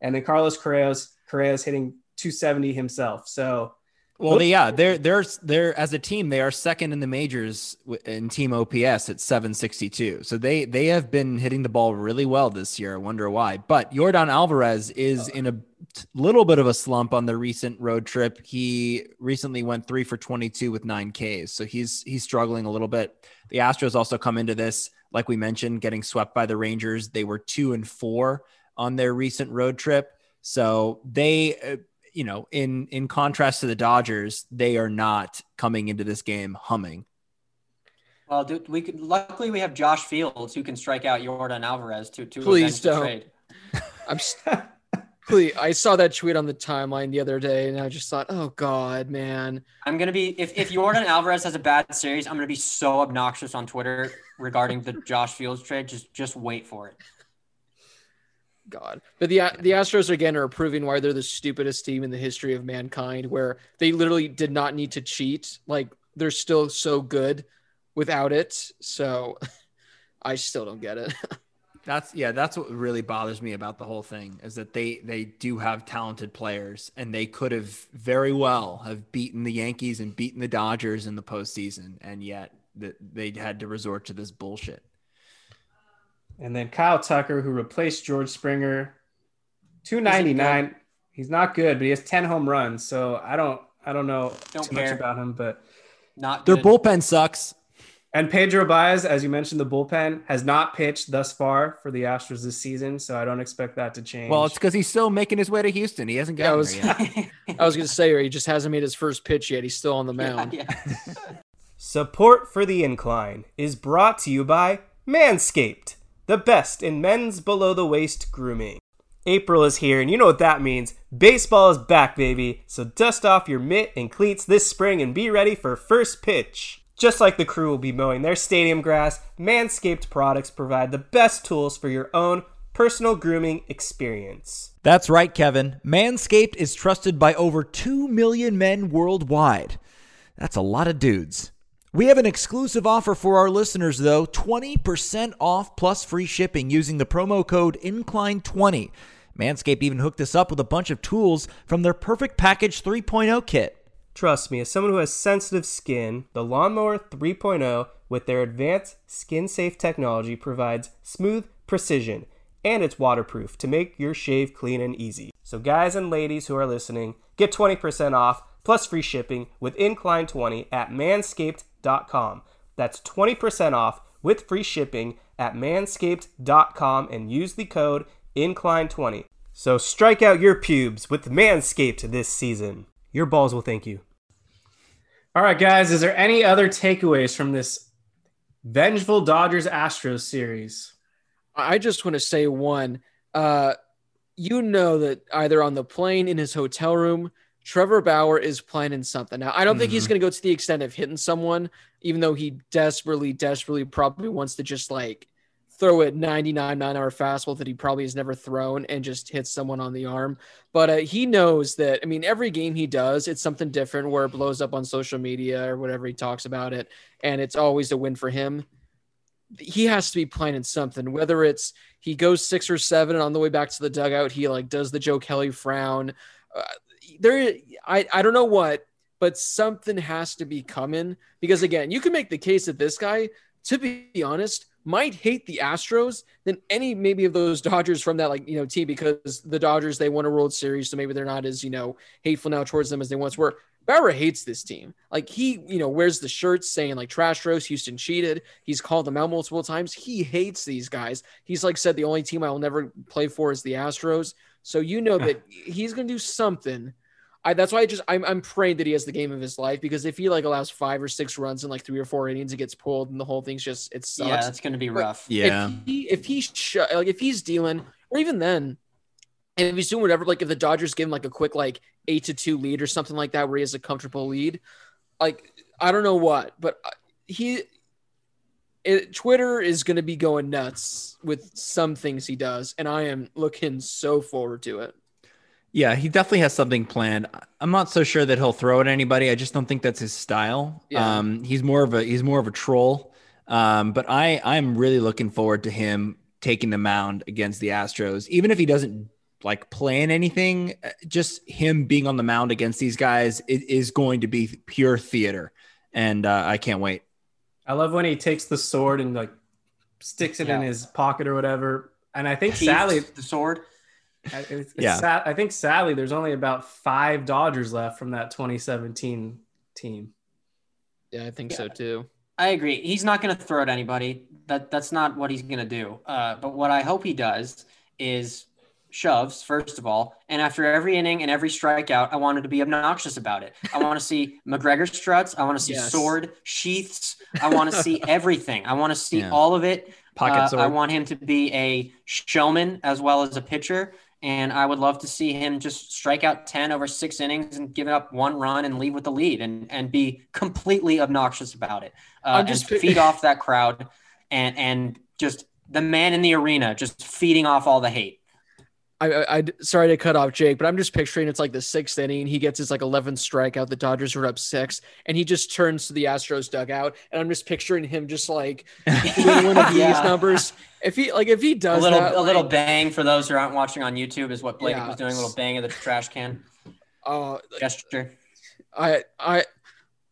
Speaker 4: And then Carlos Correa's Correa's hitting 270 himself. So
Speaker 6: Well, they, yeah, they're they're they're as a team they are second in the majors in team OPS at 762. So they they have been hitting the ball really well this year. I wonder why. But Yordan Alvarez is in a little bit of a slump on the recent road trip. He recently went 3 for 22 with 9 Ks. So he's he's struggling a little bit. The Astros also come into this like we mentioned getting swept by the Rangers. They were 2 and 4 on their recent road trip. So they uh, you know, in in contrast to the Dodgers, they are not coming into this game humming.
Speaker 1: Well, dude, we could. Luckily, we have Josh Fields who can strike out Yordan Alvarez to to
Speaker 5: Please don't.
Speaker 1: trade.
Speaker 5: I'm s- please, I saw that tweet on the timeline the other day, and I just thought, oh god, man.
Speaker 1: I'm gonna be if if Yordan Alvarez has a bad series, I'm gonna be so obnoxious on Twitter regarding the Josh Fields trade. Just just wait for it.
Speaker 5: God. But the the Astros again are proving why they're the stupidest team in the history of mankind, where they literally did not need to cheat. Like they're still so good without it. So I still don't get it.
Speaker 6: That's yeah, that's what really bothers me about the whole thing is that they they do have talented players and they could have very well have beaten the Yankees and beaten the Dodgers in the postseason, and yet that they had to resort to this bullshit.
Speaker 4: And then Kyle Tucker, who replaced George Springer, two ninety nine. He's not good, but he has ten home runs. So I don't, I don't know
Speaker 1: Don't
Speaker 4: too much about him. But
Speaker 1: Not
Speaker 6: Their bullpen sucks.
Speaker 4: and Pedro Baez, as you mentioned, the bullpen has not pitched thus far for the Astros this season. So I don't expect that to change.
Speaker 6: Well, it's because he's still making his way to Houston. He hasn't
Speaker 5: Yeah, I was-
Speaker 6: there yet.
Speaker 5: I was gonna say or he just hasn't made his first pitch yet. He's still on the
Speaker 1: Yeah,
Speaker 5: mound.
Speaker 1: yeah.
Speaker 4: Support for the incline is brought to you by Manscaped, the best in men's below the waist grooming. April is here, and you know what that means. Baseball is back, baby. So dust off your mitt and cleats this spring and be ready for first pitch. Just like the crew will be mowing their stadium grass, Manscaped products provide the best tools for your own personal grooming experience.
Speaker 7: That's right, Kevin. Manscaped is trusted by over 2 million men worldwide. That's a lot of dudes. We have an exclusive offer for our listeners, though 20% off plus free shipping using the promo code INCLINE20. Manscaped even hooked us up with a bunch of tools from their Perfect Package 3.0 kit.
Speaker 4: Trust me, as someone who has sensitive skin, the Lawnmower 3.0 with their advanced skin safe technology provides smooth precision and it's waterproof to make your shave clean and easy. So, guys and ladies who are listening, get 20% off plus free shipping with Incline20 at manscaped.com. That's 20% off with free shipping at manscaped.com and use the code INCLINE20. So, strike out your pubes with Manscaped this season. Your balls will thank you. All right, guys. Is there any other takeaways from this vengeful Dodgers Astros series?
Speaker 5: I just want to say one. Uh, you know that either on the plane in his hotel room, Trevor Bauer is planning something. Now, I don't think he's going to go to the extent of hitting someone, even though he desperately, desperately probably wants to just like throw a 99 nine hour fastball that he probably has never thrown and just hit someone on the arm. But uh, he knows that, I mean, every game he does, it's something different where it blows up on social media or whatever he talks about it. And it's always a win for him he has to be planning something whether it's he goes six or seven and on the way back to the dugout he like does the joe kelly frown uh, there I, I don't know what but something has to be coming because again you can make the case that this guy to be honest might hate the astros than any maybe of those dodgers from that like you know team because the dodgers they won a world series so maybe they're not as you know hateful now towards them as they once were Bauer hates this team. Like he, you know, wears the shirts saying like trash roast, Houston cheated. He's called them out multiple times. He hates these guys. He's like said the only team I will never play for is the Astros. So you know that he's gonna do something. I, that's why I just I'm, I'm praying that he has the game of his life because if he like allows five or six runs in like three or four innings, it gets pulled and the whole thing's just it sucks.
Speaker 1: Yeah, that's going to be
Speaker 5: But
Speaker 1: rough.
Speaker 6: Yeah.
Speaker 5: If he if he's sh- like if he's dealing or even then, if he's doing whatever, like if the Dodgers give him like a quick like eight to two lead or something like that, where he has a comfortable lead, like I don't know what, but uh, he. It, Twitter is going to be going nuts with some things he does, and I am looking so forward to it.
Speaker 6: Yeah, he definitely has something planned. I'm not so sure that he'll throw at anybody. I just don't think that's his style.
Speaker 5: Yeah.
Speaker 6: Um, he's more of a he's more of a troll. Um, but I I'm really looking forward to him taking the mound against the Astros, even if he doesn't like plan anything. uh, Just him being on the mound against these guys is, is going to be pure theater, and uh, I can't wait.
Speaker 4: I love when he takes the sword and like sticks it in his pocket or whatever. And I think
Speaker 1: Keith,
Speaker 4: sadly,
Speaker 1: the sword.
Speaker 4: I- it's, it's
Speaker 6: Yeah.
Speaker 4: sad, I think sadly there's only about five Dodgers left from that 2017 team.
Speaker 5: Yeah, I think so too.
Speaker 1: I agree. He's not going to throw at anybody. That that's not what he's going to do. Uh, but what I hope he does is shoves first of all, and after every inning and every strikeout, I wanted to be obnoxious about it. I want to see McGregor struts. I want to see
Speaker 5: Yes.
Speaker 1: sword sheaths. I want to see everything. I want to see
Speaker 6: Yeah.
Speaker 1: all of it.
Speaker 6: Pocket
Speaker 1: Uh,
Speaker 6: sword.
Speaker 1: I want him to be a showman as well as a pitcher. And I would love to see him just strike out 10 over six innings and give up one run and leave with the lead and, and be completely obnoxious about it. Uh,
Speaker 5: I'm
Speaker 1: and
Speaker 5: just pi-
Speaker 1: feed off that crowd and, and just the man in the arena just feeding off all the hate.
Speaker 5: I, I, sorry to cut off Jake, but I'm just picturing it's like the sixth inning. He gets his like 11th strikeout. The Dodgers are up six, and he just turns to the Astros dugout, and I'm just picturing him just like doing one of these
Speaker 1: Yeah.
Speaker 5: numbers. If he like if he does A
Speaker 1: little,
Speaker 5: that,
Speaker 1: a little bang for those who aren't watching on YouTube is what Blake
Speaker 5: Yeah.
Speaker 1: was doing. A little bang of the trash can
Speaker 5: uh,
Speaker 1: gesture.
Speaker 5: I I.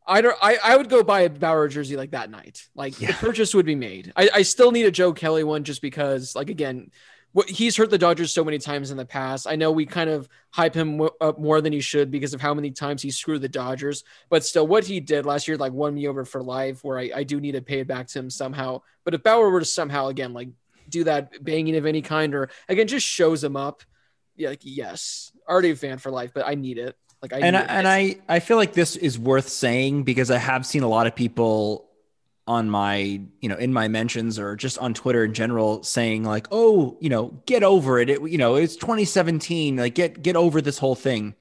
Speaker 5: I don't. I, I would go buy a Bauer jersey like that night. Like the purchase would be made. I, I still need a Joe Kelly one just because, like again, what he's hurt the Dodgers so many times in the past. I know we kind of hype him w- up more than he should because of how many times he screwed the Dodgers. But still, what he did last year like won me over for life. Where I, I do need to pay it back to him somehow. But if Bauer were to somehow again like do that banging of any kind or again just shows him up, yeah, like yes, already a fan for life. But I need it. Like I
Speaker 6: and I, and I I feel like this is worth saying because I have seen a lot of people on my you know in my mentions or just on Twitter in general saying like oh you know get over it. It you know it's 2017 like get get over this whole thing.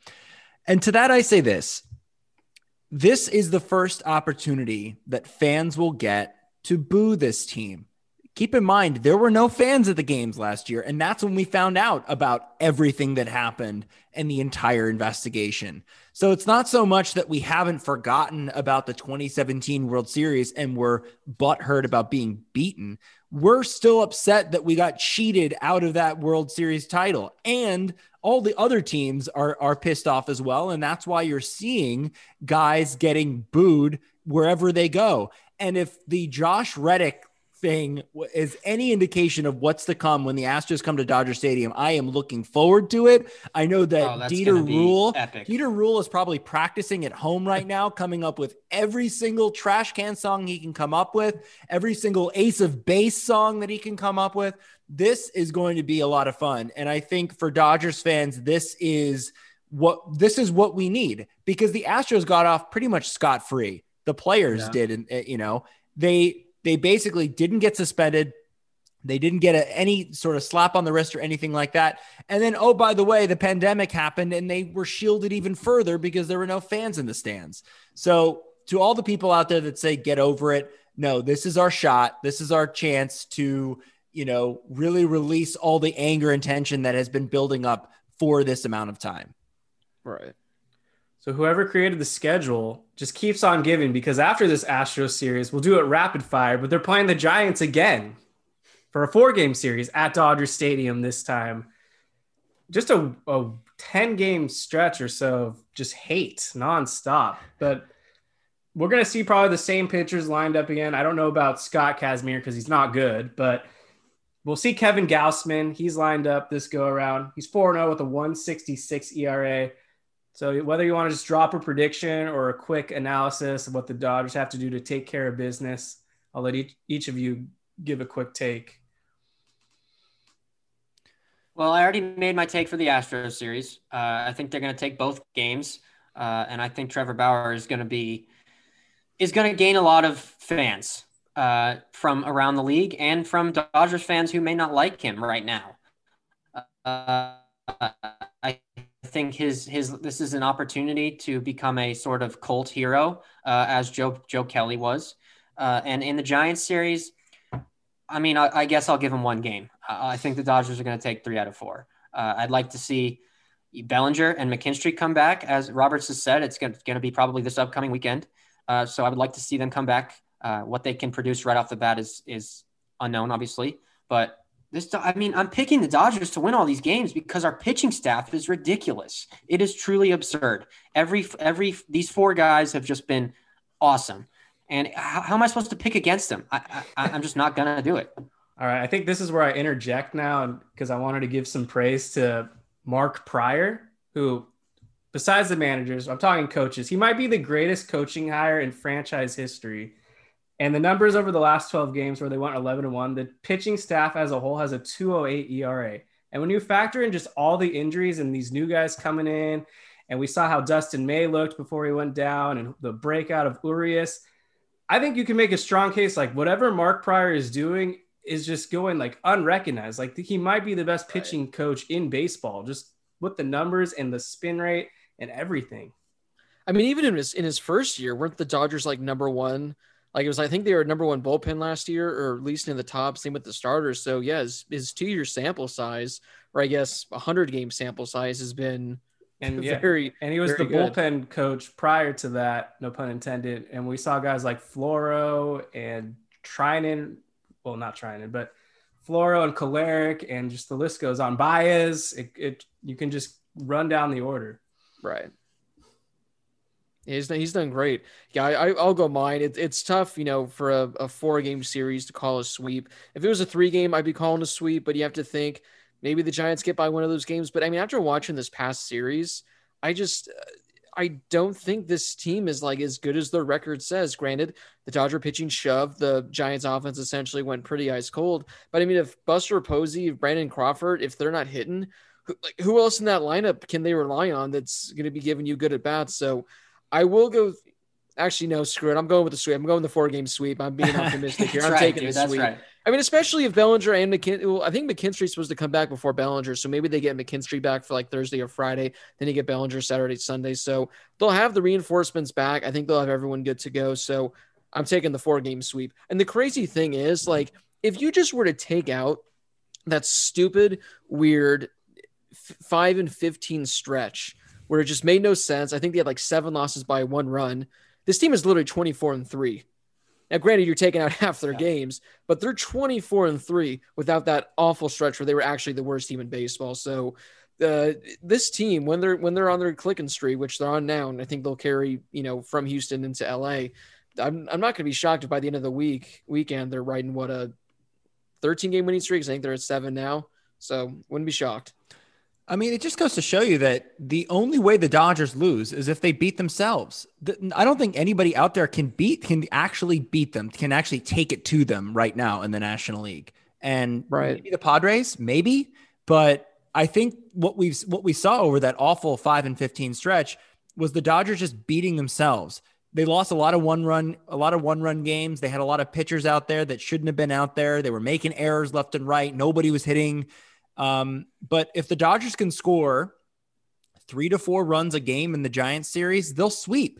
Speaker 6: And to that I say this. This is the first opportunity that fans will get to boo this team. Keep in mind there were no fans at the games last year and that's when we found out about everything that happened and the entire investigation so it's not so much that we haven't forgotten about the 2017 world series and we're butthurt about being beaten. We're still upset that we got cheated out of that world series title. And all the other teams are are pissed off as well. And that's why you're seeing guys getting booed wherever they go. And if the Josh Reddick thing is any indication of what's to come when the Astros come to Dodger Stadium, I am looking forward to it. I know
Speaker 1: Oh,
Speaker 6: that
Speaker 1: that's
Speaker 6: Dieter Ruehle,
Speaker 1: epic.
Speaker 6: Dieter Ruehle is probably practicing at home right now, coming up with every single trash can song he can come up with, every single ace of base song that he can come up with. This is going to be a lot of fun. And I think for Dodgers fans, this is what this is what we need because the Astros got off pretty much scot free. The players
Speaker 4: Yeah.
Speaker 6: did, and uh, you know, they they basically didn't get suspended. They didn't get a, any sort of slap on the wrist or anything like that. And then, oh, by the way, the pandemic happened and they were shielded even further because there were no fans in the stands. So, to all the people out there that say, get over it, no, this is our shot. This is our chance to, you know, really release all the anger and tension that has been building up for this amount of time.
Speaker 5: right.
Speaker 4: So whoever created the schedule just keeps on giving because after this Astros series, we'll do it rapid fire, but they're playing the Giants again for a four game series at Dodger Stadium this time. Just a, a 10 game stretch or so of just hate nonstop. But we're going to see probably the same pitchers lined up again. I don't know about Scott Kazmir because he's not good, but we'll see Kevin Gausman. He's lined up this go around. He's 4 0 with a 166 ERA. So whether you want to just drop a prediction or a quick analysis of what the Dodgers have to do to take care of business, I'll let each, each of you give a quick take.
Speaker 1: Well, I already made my take for the Astros series. Uh, I think they're going to take both games, uh, and I think Trevor Bauer is going to be is going to gain a lot of fans uh, from around the league and from Dodgers fans who may not like him right now. Uh, I think his his this is an opportunity to become a sort of cult hero, uh, as Joe Joe Kelly was, uh, and in the Giants series, I mean, I, I guess I'll give him one game. I think the Dodgers are going to take three out of four. Uh, I'd like to see Bellinger and McKinstry come back. As Roberts has said, it's going to be probably this upcoming weekend. Uh, so I would like to see them come back. Uh, what they can produce right off the bat is is unknown, obviously. But this, I mean, I'm picking the Dodgers to win all these games because our pitching staff is ridiculous. It is truly absurd. Every every these four guys have just been awesome. And how, how am I supposed to pick against them? I, I, I'm just not gonna do it.
Speaker 4: All right, I think this is where I interject now, because I wanted to give some praise to Mark Prior, who, besides the managers, I'm talking coaches. He might be the greatest coaching hire in franchise history. And the numbers over the last 12 games where they went 11 and 1, the pitching staff as a whole has a 208 ERA. And when you factor in just all the injuries and these new guys coming in, and we saw how Dustin May looked before he went down and the breakout of Urias, I think you can make a strong case like whatever Mark Prior is doing is just going like unrecognized. Like he might be the best pitching right. coach in baseball, just with the numbers and the spin rate and everything.
Speaker 5: I mean, even in his in his first year, weren't the Dodgers like number one? Like it was, I think they were number one bullpen last year, or at least in the top. Same with the starters. So yeah, his, his two year sample size, or I guess a hundred game sample size, has been
Speaker 4: and yeah, very and he was the good. bullpen coach prior to that, no pun intended. And we saw guys like Floro and Treinen well, not trying it, but Floro and Kolarek and just the list goes on. Baez, it, it you can just run down the order.
Speaker 5: Right. He's he's done great. Yeah, I, I'll go mine. It, it's tough, you know, for a, a four game series to call a sweep. If it was a three game, I'd be calling a sweep, but you have to think maybe the Giants get by one of those games. But I mean, after watching this past series, I just uh, I don't think this team is like as good as the record says. Granted, the Dodger pitching shoved the Giants offense essentially went pretty ice cold. But I mean, if Buster Posey, if Brandon Crawford, if they're not hitting, who, like, who else in that lineup can they rely on that's going to be giving you good at bats? So I will go. Actually, no, screw it. I'm going with the sweep. I'm going the four game sweep. I'm being optimistic here. I'm right, taking dude, the sweep. Right. I mean, especially if Bellinger and McKin, well, I think McKinstry's supposed to come back before Bellinger, so maybe they get McKinstry back for like Thursday or Friday. Then you get Bellinger Saturday, Sunday. So they'll have the reinforcements back. I think they'll have everyone good to go. So I'm taking the four game sweep. And the crazy thing is, like, if you just were to take out that stupid, weird five and 15 stretch where it just made no sense, I think they had like seven losses by one run. This team is literally 24 and three. Now, granted, you're taking out half their yeah. games, but they're 24 and three without that awful stretch where they were actually the worst team in baseball. So, uh, this team, when they're when they're on their clicking streak, which they're on now, and I think they'll carry you know from Houston into LA. I'm I'm not going to be shocked if by the end of the week weekend they're riding what a 13 game winning streak. I think they're at seven now, so wouldn't be shocked.
Speaker 6: I mean, it just goes to show you that the only way the Dodgers lose is if they beat themselves. I don't think anybody out there can beat, can actually beat them, can actually take it to them right now in the National League. And right. maybe the Padres, maybe, but I think what we've what we saw over that awful five and fifteen stretch was the Dodgers just beating themselves. They lost a lot of one run, a lot of one run games. They had a lot of pitchers out there that shouldn't have been out there. They were making errors left and right. Nobody was hitting um, but if the Dodgers can score three to four runs a game in the Giants series, they'll sweep.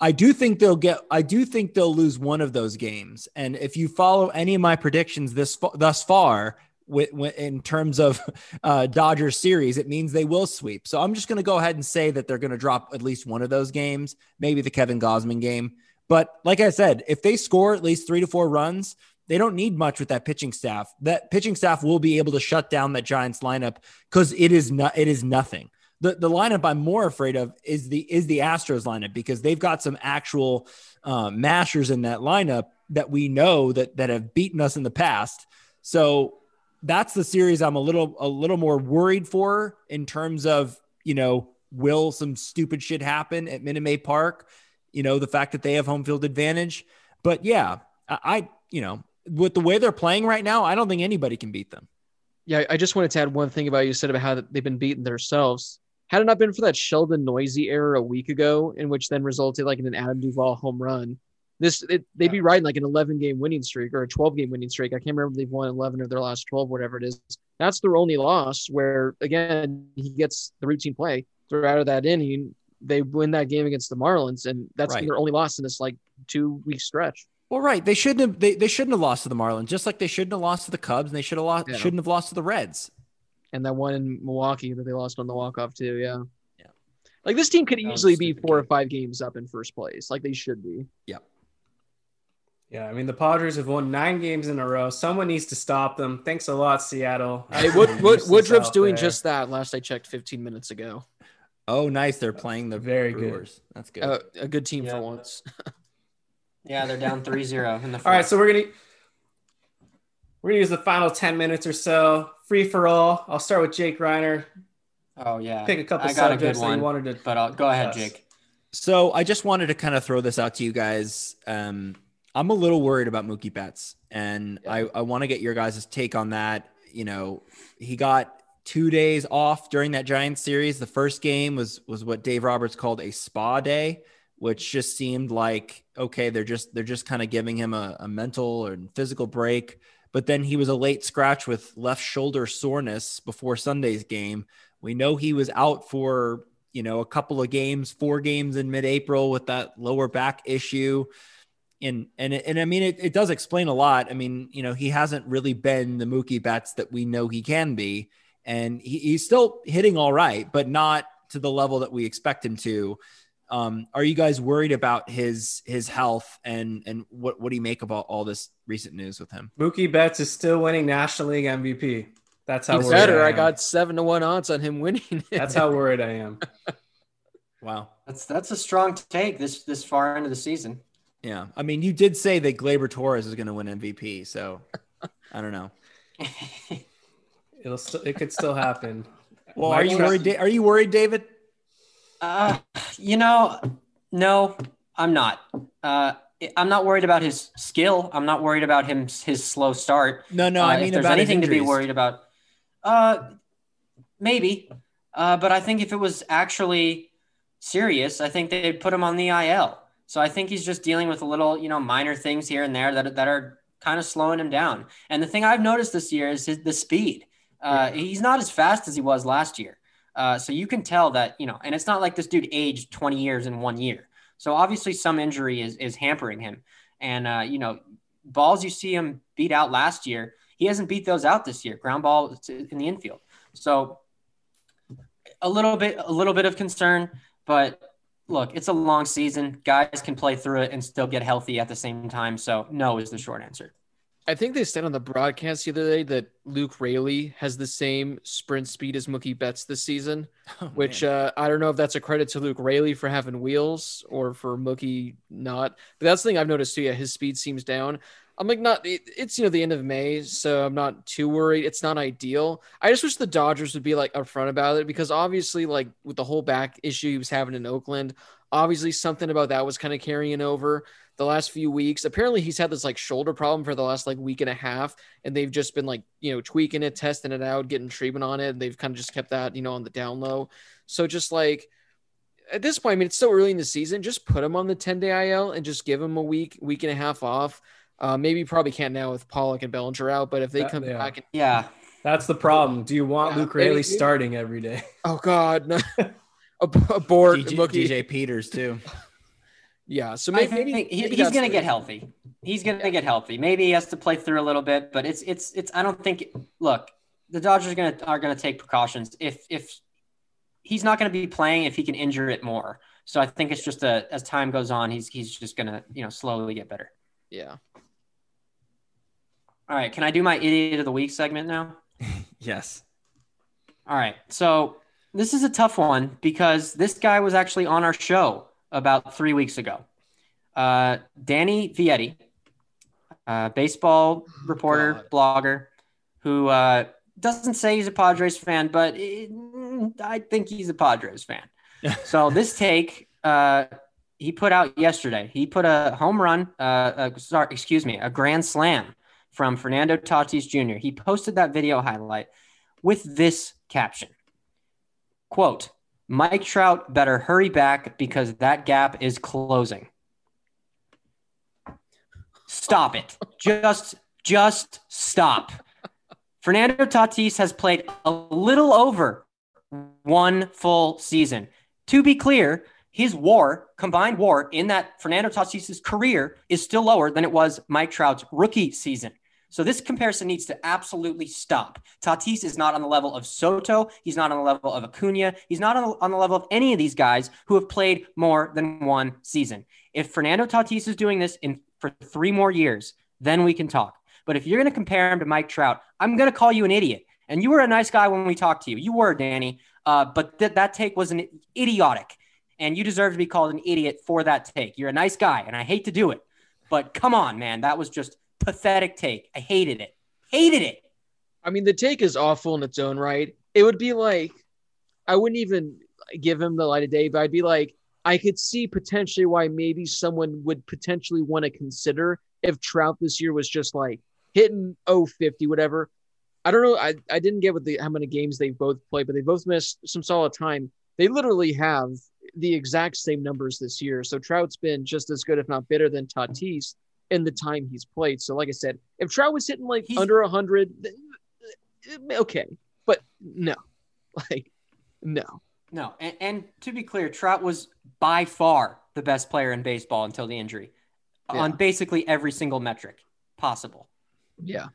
Speaker 6: I do think they'll get. I do think they'll lose one of those games. And if you follow any of my predictions this thus far, in terms of uh, Dodgers series, it means they will sweep. So I'm just going to go ahead and say that they're going to drop at least one of those games, maybe the Kevin Gausman game. But like I said, if they score at least three to four runs, they don't need much with that pitching staff. That pitching staff will be able to shut down that Giants lineup because it is not it is nothing. The the lineup I'm more afraid of is the is the Astros lineup because they've got some actual uh, mashers in that lineup that we know that that have beaten us in the past. So that's the series I'm a little a little more worried for in terms of you know will some stupid shit happen at Minute Maid Park? You know, the fact that they have home field advantage. But yeah, I, I you know, with the way they're playing right now, I don't think anybody can beat them.
Speaker 5: Yeah, I just wanted to add one thing about you said about how they've been beaten themselves. Had it not been for that Sheldon Neuse error a week ago, in which then resulted like in an Adam Duvall home run, this it, they'd be riding like an 11 game winning streak or a 12 game winning streak. I can't remember if they've won 11 of their last 12, whatever it is. That's their only loss. Where again he gets the routine play. They're out of that inning. They win that game against the Marlins, and that's
Speaker 6: Right.
Speaker 5: their only loss in this like two week stretch.
Speaker 6: Well, right. They shouldn't have. They, they shouldn't have lost to the Marlins, just like they shouldn't have lost to the Cubs, and they should have lost.
Speaker 5: Yeah.
Speaker 6: Shouldn't have lost to the Reds.
Speaker 5: And that one in Milwaukee that they lost on the walk off too. Yeah.
Speaker 6: Yeah.
Speaker 5: Like this team could
Speaker 1: That
Speaker 5: easily be
Speaker 1: stupid
Speaker 5: four or five games up in first place, like they should be.
Speaker 4: Yeah, Yeah. I mean the Padres have won nine games in a row. Someone needs to stop them. Thanks a lot, Seattle.
Speaker 5: Hey, Wood, Wood, Woodruff's doing
Speaker 4: there.
Speaker 5: just that. Last I checked, 15 minutes ago.
Speaker 6: Oh, nice. They're playing the
Speaker 4: Very good.
Speaker 6: That's good.
Speaker 5: Uh, a good team
Speaker 1: Yeah.
Speaker 5: for once.
Speaker 1: Yeah, they're down 3-0 in the
Speaker 4: All right, so we're gonna we're gonna use the final ten minutes or so. Free for all. I'll start with Jake Reiner.
Speaker 1: Oh yeah.
Speaker 4: Pick a couple
Speaker 1: I got a good
Speaker 4: one, that you wanted to.
Speaker 1: but I'll go ahead,
Speaker 4: discuss.
Speaker 1: Jake.
Speaker 6: So I just wanted to kind of throw this out to you guys. Um, I'm a little worried about Mookie Betts, and I, I want to get your guys' take on that. You know, he got two days off during that Giants series. The first game was was what Dave Roberts called a spa day, which just seemed like okay, they're just they're just kind of giving him a, a mental and physical break. But then he was a late scratch with left shoulder soreness before Sunday's game. We know he was out for you know, a couple of games, four games in mid-April with that lower back issue. And and and I mean it, it does explain a lot. I mean, you know, he hasn't really been the Mookie Betts that we know he can be. And he, he's still hitting all right, but not to the level that we expect him to. Um, are you guys worried about his his health and and what what do you make about all this recent news with him?
Speaker 4: Mookie Betts is still winning National League MVP. That's how
Speaker 5: He's
Speaker 4: worried
Speaker 5: better.
Speaker 4: I,
Speaker 5: I got seven to one odds on him winning. it.
Speaker 4: That's how worried I am.
Speaker 6: Wow.
Speaker 1: That's that's a strong take this this far into the season.
Speaker 6: Yeah. I mean, you did say that Gleyber Torres is going to win MVP, so I don't know.
Speaker 4: It'll st- it could still happen.
Speaker 6: Well,
Speaker 4: My
Speaker 6: are you
Speaker 4: trust-
Speaker 6: worried? Da- Are you worried, David?
Speaker 1: Uh, you know, no, I'm not. Uh, I'm not worried about his skill. I'm not worried about him his slow start.
Speaker 6: No, no.
Speaker 1: Uh,
Speaker 6: I
Speaker 1: if
Speaker 6: mean,
Speaker 1: there's
Speaker 6: about
Speaker 1: anything to be worried about, uh, maybe. Uh, but I think if it was actually serious, I think they'd put him on the IL. So I think he's just dealing with a little, you know, minor things here and there that that are kind of slowing him down. And the thing I've noticed this year is his, the speed. Uh, He's not as fast as he was last year. Uh, so you can tell that, you know, and it's not like this dude aged 20 years in one year. So obviously some injury is, is hampering him. And, uh, you know, balls you see him beat out last year, he hasn't beat those out this year. Ground ball in the infield. So a little bit, a little bit of concern, but look, it's a long season. Guys can play through it and still get healthy at the same time. So no is the short answer.
Speaker 5: I think they said on the broadcast the other day that Luke Raley has the same sprint speed as Mookie Betts this season,
Speaker 6: Oh,
Speaker 5: which uh, I don't know if that's a credit to Luke Raley for having wheels or for Mookie not. But that's the thing I've noticed too. Yeah, his speed seems down. I'm like not. It, it's you know the end of May, so I'm not too worried. It's not ideal. I just wish the Dodgers would be like upfront about it because obviously, like with the whole back issue he was having in Oakland, obviously something about that was kind of carrying over the last few weeks. Apparently, he's had this like shoulder problem for the last like week and a half, and they've just been like you know tweaking it, testing it out, getting treatment on it, and they've kind of just kept that you know on the down low. So just like at this point, I mean, it's still early in the season. Just put him on the 10 day IL and just give him a week, week and a half off. Uh, maybe probably can't now with Pollock and Bellinger out, but if they
Speaker 4: That-
Speaker 5: come
Speaker 4: yeah.
Speaker 5: back and
Speaker 1: Yeah.
Speaker 4: That's the problem. Do you want
Speaker 5: Yeah,
Speaker 4: Luke Raley
Speaker 5: maybe-
Speaker 4: starting every day?
Speaker 5: oh god, no. Ab- abort
Speaker 6: DJ, DJ Peters too.
Speaker 5: Yeah, so
Speaker 1: I
Speaker 5: maybe,
Speaker 1: think
Speaker 5: maybe,
Speaker 1: he-
Speaker 5: maybe
Speaker 1: he's going to get healthy. He's going to get healthy. Maybe he has to play through a little bit, but it's it's it's. I don't think. Look, the Dodgers are going to are going to take precautions. If if he's not going to be playing, if he can injure it more. So I think it's just a as time goes on, he's he's just going to you know slowly get better.
Speaker 5: Yeah.
Speaker 1: All right, can I do my idiot of the week segment now?
Speaker 6: Yes.
Speaker 1: All right. So this is a tough one because this guy was actually on our show about three weeks ago. Uh, Danny Vietti, uh, baseball reporter, blogger, who uh, doesn't say he's a Padres fan, but it- I think he's a Padres fan. so this take, uh, he put out yesterday. He put a home run, uh, uh, sorry, excuse me, a grand slam from Fernando Tatis Jr. He posted that video highlight with this caption quote, Mike Trout better hurry back because that gap is closing. Stop it. Just, just stop. Fernando Tatis has played a little over one full season. To be clear, his war, combined war in that Fernando Tatis's career is still lower than it was Mike Trout's rookie season. So this comparison needs to absolutely stop. Tatis is not on the level of Soto. He's not on the level of Acuna. He's not on the, on the level of any of these guys who have played more than one season. If Fernando Tatis is doing this in for three more years, then we can talk. But if you're going to compare him to Mike Trout, I'm going to call you an idiot. And you were a nice guy when we talked to you. You were, Danny. Uh, but th- that take was an idiotic. And you deserve to be called an idiot for that take. You're a nice guy, and I hate to do it. But come on, man. That was just pathetic take. I hated it. Hated it.
Speaker 5: I mean, the take is awful in its own right. It would be like, I wouldn't even give him the light of day, but I'd be like, I could see potentially why maybe someone would potentially want to consider if Trout this year was just like hitting 050, whatever. I don't know. I, I didn't get what the how many games they both played, but they both missed some solid time. They literally have the exact same numbers this year. So Trout's been just as good, if not better, than Tatis in the time he's played. So, like I said, if Trout was hitting like he's, under 100, okay. But no, like, no.
Speaker 1: No. And, and, to be clear, Trout was by far the best player in baseball until the injury yeah. on basically every single metric possible.
Speaker 5: Yeah.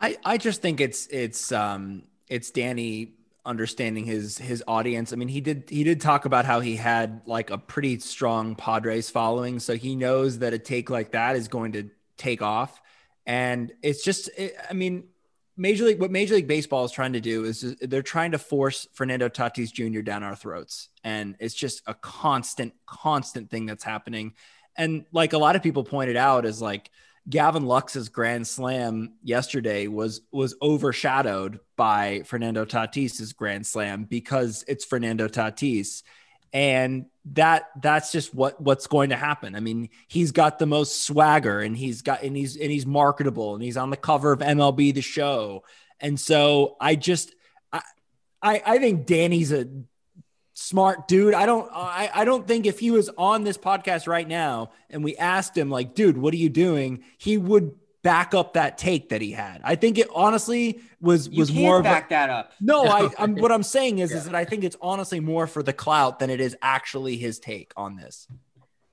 Speaker 6: I, I just think it's it's um it's Danny understanding his his audience. I mean, he did he did talk about how he had like a pretty strong Padres following, so he knows that a take like that is going to take off. And it's just, it, I mean, Major League what Major League Baseball is trying to do is just, they're trying to force Fernando Tatis Jr. down our throats, and it's just a constant, constant thing that's happening. And like a lot of people pointed out, is like Gavin Lux's grand slam yesterday was was overshadowed by Fernando Tatis's grand slam because it's Fernando Tatis and that that's just what what's going to happen. I mean, he's got the most swagger and he's got and he's and he's marketable and he's on the cover of MLB the show. And so I just I I, I think Danny's a smart dude. I don't I, I don't think if he was on this podcast right now and we asked him like, dude, what are you doing? He would back up that take that he had. I think it honestly was
Speaker 1: you
Speaker 6: was more
Speaker 1: back
Speaker 6: a,
Speaker 1: that up.
Speaker 6: No, I I'm, what I'm saying is yeah. is that I think it's honestly more for the clout than it is actually his take on this.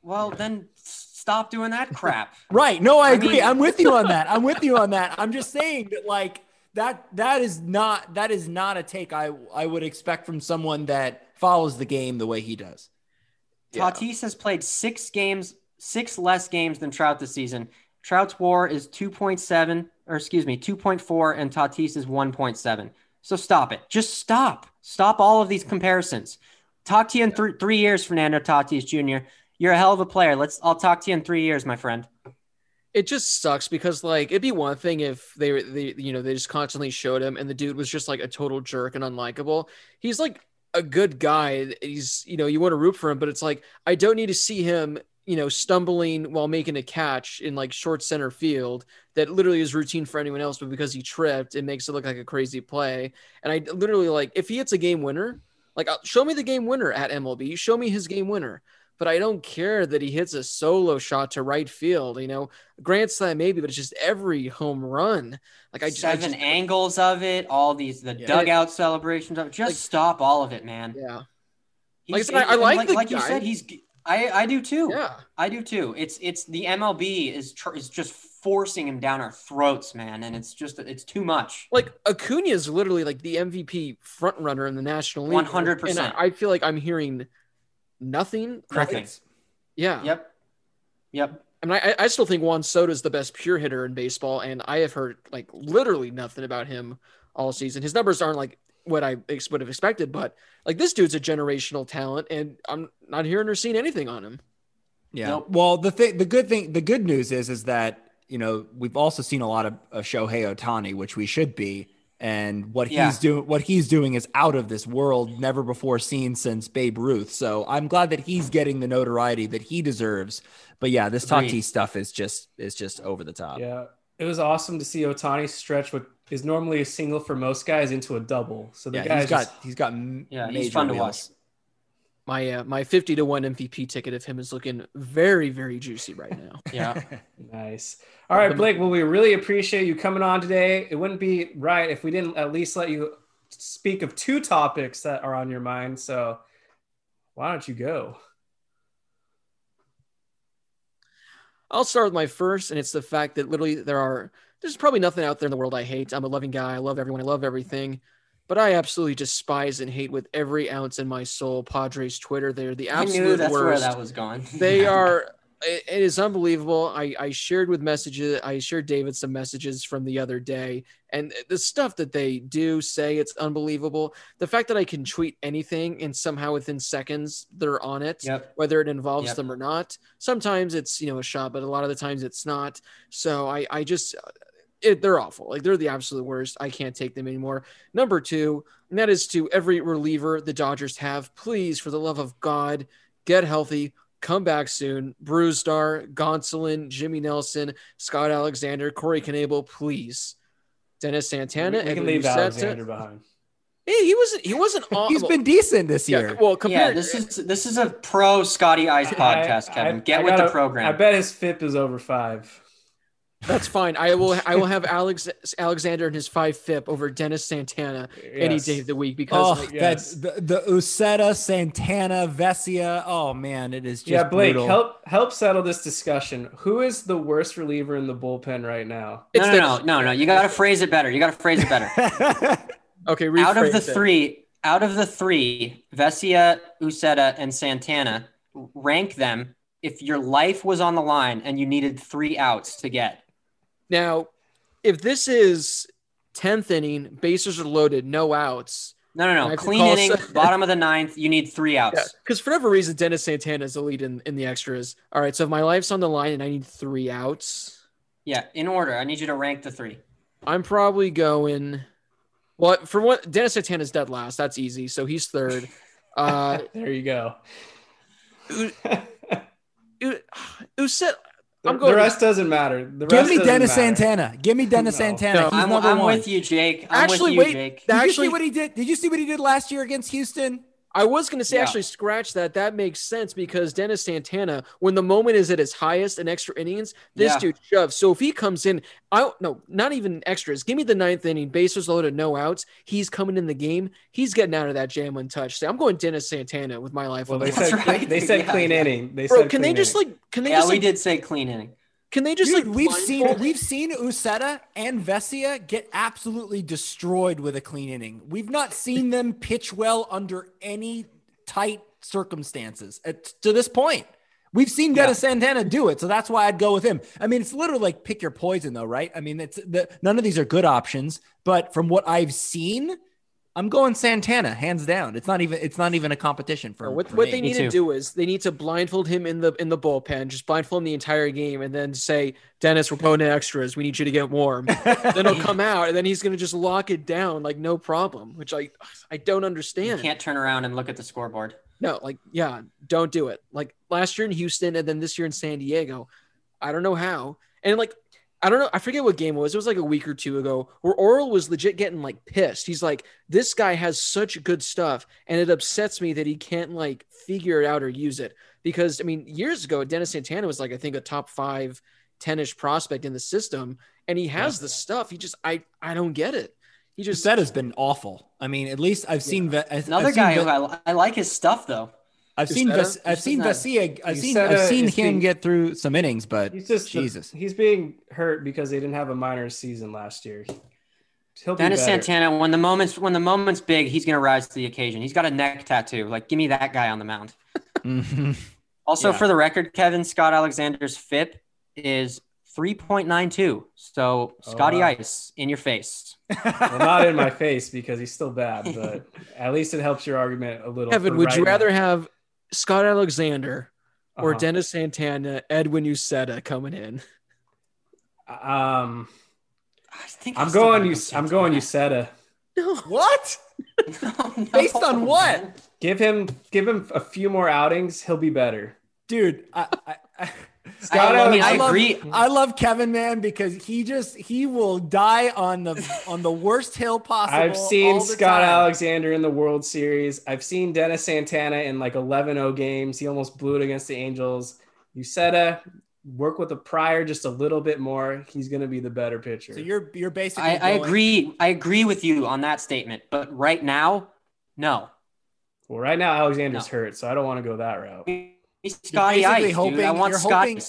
Speaker 1: Well, then stop doing that crap.
Speaker 6: right. No, I, I agree. Mean... I'm with you on that. I'm with you on that. I'm just saying that like that that is not that is not a take I I would expect from someone that follows the game the way he does.
Speaker 1: Tatis has played six games, six less games than Trout this season. Trout's WAR is 2.7, or excuse me, 2.4, and Tatis is 1.7. So stop it. Just stop. Stop all of these comparisons. Talk to you in th- three years, Fernando Tatis Jr. You're a hell of a player. Let's. I'll talk to you in three years, my friend.
Speaker 5: It just sucks because like it'd be one thing if they they you know they just constantly showed him and the dude was just like a total jerk and unlikable. He's like a good guy. He's, you know, you want to root for him, but it's like I don't need to see him, you know, stumbling while making a catch in like short center field that literally is routine for anyone else, but because he tripped, it makes it look like a crazy play. And I literally like if he hits a game winner, like uh, show me the game winner at MLB, show me his game winner but I don't care that he hits a solo shot to right field. You know, Grand Slam maybe, but it's just every home run. Like I
Speaker 1: seven
Speaker 5: I just,
Speaker 1: angles of it, all these the yeah. dugout celebrations of it. Just like, stop all of it, man.
Speaker 5: Yeah.
Speaker 1: He's, like I, I like, like, like you said, he's. I I do too. Yeah, I do too. It's it's the MLB is tr- is just forcing him down our throats, man, and it's just it's too much.
Speaker 5: Like Acuna is literally like the MVP front runner in the National League.
Speaker 1: One hundred percent.
Speaker 5: I feel like I'm hearing nothing.
Speaker 1: Nothing.
Speaker 5: Yeah.
Speaker 1: Yep. Yep.
Speaker 5: I mean, I, I still think Juan Soto is the best pure hitter in baseball, and I have heard like literally nothing about him all season. His numbers aren't like what I would have expected, but like this dude's a generational talent, and I'm not hearing or seeing anything on him.
Speaker 6: Yeah. Nope. Well, the thing, the good thing, the good news is, is that you know we've also seen a lot of, of Shohei Ohtani, which we should be, and what
Speaker 1: Yeah.
Speaker 6: he's doing what he's doing is out of this world, never before seen since Babe Ruth. So I'm glad that he's getting the notoriety that he deserves. But yeah, this
Speaker 1: Agreed.
Speaker 6: Tatis stuff is just is just over the top.
Speaker 4: Yeah, it was awesome to see Ohtani stretch what is normally a single for most guys into a double. So the
Speaker 6: Yeah,
Speaker 4: guy's
Speaker 6: he's got
Speaker 4: just,
Speaker 6: he's got m-
Speaker 1: Yeah, he's
Speaker 6: major
Speaker 1: fun to
Speaker 6: wheels.
Speaker 1: watch.
Speaker 5: My uh, my 50 to 1 MVP ticket of him is looking very, very juicy right now.
Speaker 1: Yeah.
Speaker 4: nice. All right, Blake. Well, we really appreciate you coming on today. It wouldn't be right if we didn't at least let you speak of two topics that are on your mind. So why don't you go?
Speaker 5: I'll start with my first, and it's the fact that literally there are there's probably nothing out there in the world I hate. I'm a loving guy. I love everyone. I love everything. But I absolutely despise and hate with every ounce in my soul Padres Twitter. They're the
Speaker 1: I
Speaker 5: absolute
Speaker 1: knew that's where
Speaker 5: worst.
Speaker 1: that was gone.
Speaker 5: they are it it is unbelievable I, I shared with messages i shared david some messages from the other day and the stuff that they do say it's unbelievable the fact that i can tweet anything and somehow within seconds they're on it
Speaker 1: Yep.
Speaker 5: whether it involves
Speaker 1: Yep.
Speaker 5: them or not sometimes it's you know a shot but a lot of the times it's not so i i just it, they're awful like they're the absolute worst i can't take them anymore number two and that is to every reliever the dodgers have please for the love of god get healthy come back soon. Brusdar, Gonsolin, Jimmy Nelson, Scott Alexander, Corey Knebel, please. Dennis Santana,
Speaker 4: we, we can
Speaker 5: Edwin
Speaker 4: leave
Speaker 5: Uceta.
Speaker 4: Alexander behind.
Speaker 5: Hey, he wasn't. He wasn't. aw-
Speaker 6: He's been decent this
Speaker 5: Yeah,
Speaker 6: year.
Speaker 5: well,
Speaker 1: Yeah,
Speaker 5: compared.
Speaker 1: this is this is a pro Scotty Ice podcast,
Speaker 4: I-
Speaker 1: Kevin.
Speaker 4: I-
Speaker 1: Get
Speaker 4: I
Speaker 1: with
Speaker 4: gotta-
Speaker 1: the program.
Speaker 4: I bet his FIP is over five.
Speaker 5: That's fine. I will. I will have Alex Alexander and his five FIP over Dennis Santana any day of the week because
Speaker 6: Oh,
Speaker 5: like,
Speaker 4: yes.
Speaker 6: that the, the Uceta, Santana, Vesia. Oh man, it is just
Speaker 4: yeah, Blake,
Speaker 6: brutal.
Speaker 4: help help settle this discussion. Who is the worst reliever in the bullpen right now?
Speaker 1: no, no, no, no, no. You got to phrase it better. You got to phrase it better.
Speaker 5: Okay,
Speaker 1: out of the
Speaker 5: it.
Speaker 1: three, out of the three, Vesia, Uceta, and Santana, rank them if your life was on the line and you needed three outs to get.
Speaker 5: Now, if this is tenth inning, bases are loaded, no outs.
Speaker 1: No, no, no. Clean inning,
Speaker 5: se-
Speaker 1: bottom of the ninth. You need three outs.
Speaker 5: Yeah, because for whatever reason, Dennis Santana is the lead in, in the extras. All right, so if my life's on the line and I need three outs,
Speaker 1: Yeah, in order. I need you to rank the three.
Speaker 5: I'm probably going. Well, for what Dennis Santana's dead last. That's easy. So he's third. Uh,
Speaker 4: There you go.
Speaker 5: U- Uset,
Speaker 4: The,
Speaker 5: I'm going.
Speaker 4: the rest doesn't matter. The
Speaker 6: Give
Speaker 4: rest
Speaker 6: me Dennis
Speaker 4: matter.
Speaker 6: Santana. Give me Dennis
Speaker 4: No.
Speaker 6: Santana.
Speaker 5: No,
Speaker 6: He's
Speaker 1: I'm,
Speaker 6: number
Speaker 1: I'm
Speaker 6: one.
Speaker 1: with you, Jake. I'm
Speaker 5: Actually,
Speaker 1: with you,
Speaker 5: wait.
Speaker 1: Jake.
Speaker 6: Did you see what he did? Did you see what he did last year against Houston?
Speaker 5: I was going to say
Speaker 1: Yeah.
Speaker 5: actually scratch that. That makes sense because Dennis Santana, when the moment is at its highest in extra innings, this
Speaker 1: Yeah.
Speaker 5: dude shoves. So if he comes in, I no, not even extras. Give me the ninth inning, bases loaded, no outs. He's coming in the game. He's getting out of that jam untouched. So I'm going Dennis Santana with my life.
Speaker 4: Well, they said
Speaker 1: right.
Speaker 4: they said
Speaker 1: Yeah,
Speaker 4: clean
Speaker 1: yeah.
Speaker 4: inning. They
Speaker 5: Bro,
Speaker 4: said
Speaker 5: can they just
Speaker 4: inning.
Speaker 5: like? Can they
Speaker 1: Yeah,
Speaker 5: just
Speaker 1: we
Speaker 5: like?
Speaker 1: did say clean inning.
Speaker 5: Can they just
Speaker 6: Dude,
Speaker 5: like?
Speaker 6: we've seen we've seen Uceta and Vesia get absolutely destroyed with a clean inning. We've not seen them pitch well under any tight circumstances at, to this point. We've seen Dennis Santana do it, so that's why I'd go with him. I mean, it's literally like pick your poison, though, right? I mean, it's the, none of these are good options, but from what I've seen, I'm going Santana hands down. It's not even it's not even a competition for,
Speaker 5: What,
Speaker 6: for
Speaker 5: what
Speaker 6: me.
Speaker 5: they need
Speaker 1: too.
Speaker 5: to do is they need to blindfold him in the in the bullpen, just blindfold him the entire game, and then say, "Dennis, we're going to extras. We need you to get warm." then he'll come out, and then he's going to just lock it down like no problem, which I I don't
Speaker 1: You
Speaker 5: understand.
Speaker 1: can't turn around and look at the scoreboard.
Speaker 5: No, like yeah, don't do it. Like last year in Houston, and then this year in San Diego, I don't know how, and like. I don't know. I forget what game it was. It was like a week or two ago where Orel was legit getting like pissed. He's like, this guy has such good stuff. And it upsets me that he can't like figure it out or use it. Because I mean, years ago, Dennis Santana was like, I think a top five 10-ish prospect in the system. And he has the stuff. He just I I don't get it. He just
Speaker 6: Uceta's been awful. I mean, at least I've seen Ve- I've
Speaker 1: Another
Speaker 6: seen
Speaker 1: guy
Speaker 6: Ve-
Speaker 1: who I, I like his stuff though.
Speaker 6: I've seen
Speaker 5: Uceta?
Speaker 6: Ves- I've seen
Speaker 1: Uceta.
Speaker 6: I've seen
Speaker 4: Uceta
Speaker 6: I've seen him
Speaker 4: being-
Speaker 6: get through some innings, but
Speaker 4: He's just
Speaker 6: Jesus.
Speaker 4: he's being hurt because they didn't have a minor season last year. He'll
Speaker 1: Dennis
Speaker 4: better.
Speaker 1: Santana, when the moment's when the moment's big, he's gonna rise to the occasion. He's got a neck tattoo. Like, give me that guy on the mound. Also,
Speaker 6: Yeah.
Speaker 1: for the record, Kevin Scott Alexander's FIP is 3.92. So
Speaker 4: Oh,
Speaker 1: Scotty
Speaker 4: wow.
Speaker 1: Ice in your face.
Speaker 4: Well, not in my face because he's still bad, but at least it helps your argument a little.
Speaker 5: Kevin,
Speaker 4: for
Speaker 5: would you
Speaker 4: right
Speaker 5: rather
Speaker 4: now.
Speaker 5: have Scott Alexander or
Speaker 4: Uh-huh.
Speaker 5: Dennis Santana, Edwin Uceta coming in?
Speaker 4: Um,
Speaker 1: I think I
Speaker 4: I'm going you.
Speaker 1: go
Speaker 4: I'm going
Speaker 1: Santana.
Speaker 4: Uceta.
Speaker 6: What?
Speaker 1: No,
Speaker 6: Based on what?
Speaker 4: Give him give him a few more outings. He'll be better.
Speaker 6: Dude, I, I, I,
Speaker 4: Scott
Speaker 1: I, I mean, I
Speaker 4: Alexander-
Speaker 6: love-
Speaker 1: agree.
Speaker 6: I love Kevin man because he just he will die on the on the worst hill possible.
Speaker 4: I've seen Scott
Speaker 6: time.
Speaker 4: Alexander in the World Series. I've seen Dennis Santana in like 11-0 games. He almost blew it against the Angels. Uceta, work with the prior just a little bit more. He's going to be the better pitcher.
Speaker 6: So you're you're basically.
Speaker 1: I, I agree. I agree with you on that statement. But right now, no.
Speaker 4: well, right now Alexander's
Speaker 1: No.
Speaker 4: hurt, so I don't want to go that route.
Speaker 1: Scotty
Speaker 6: basically
Speaker 1: Ice,
Speaker 6: hoping-
Speaker 1: dude. I want
Speaker 6: you're
Speaker 1: Scotty.
Speaker 6: hoping-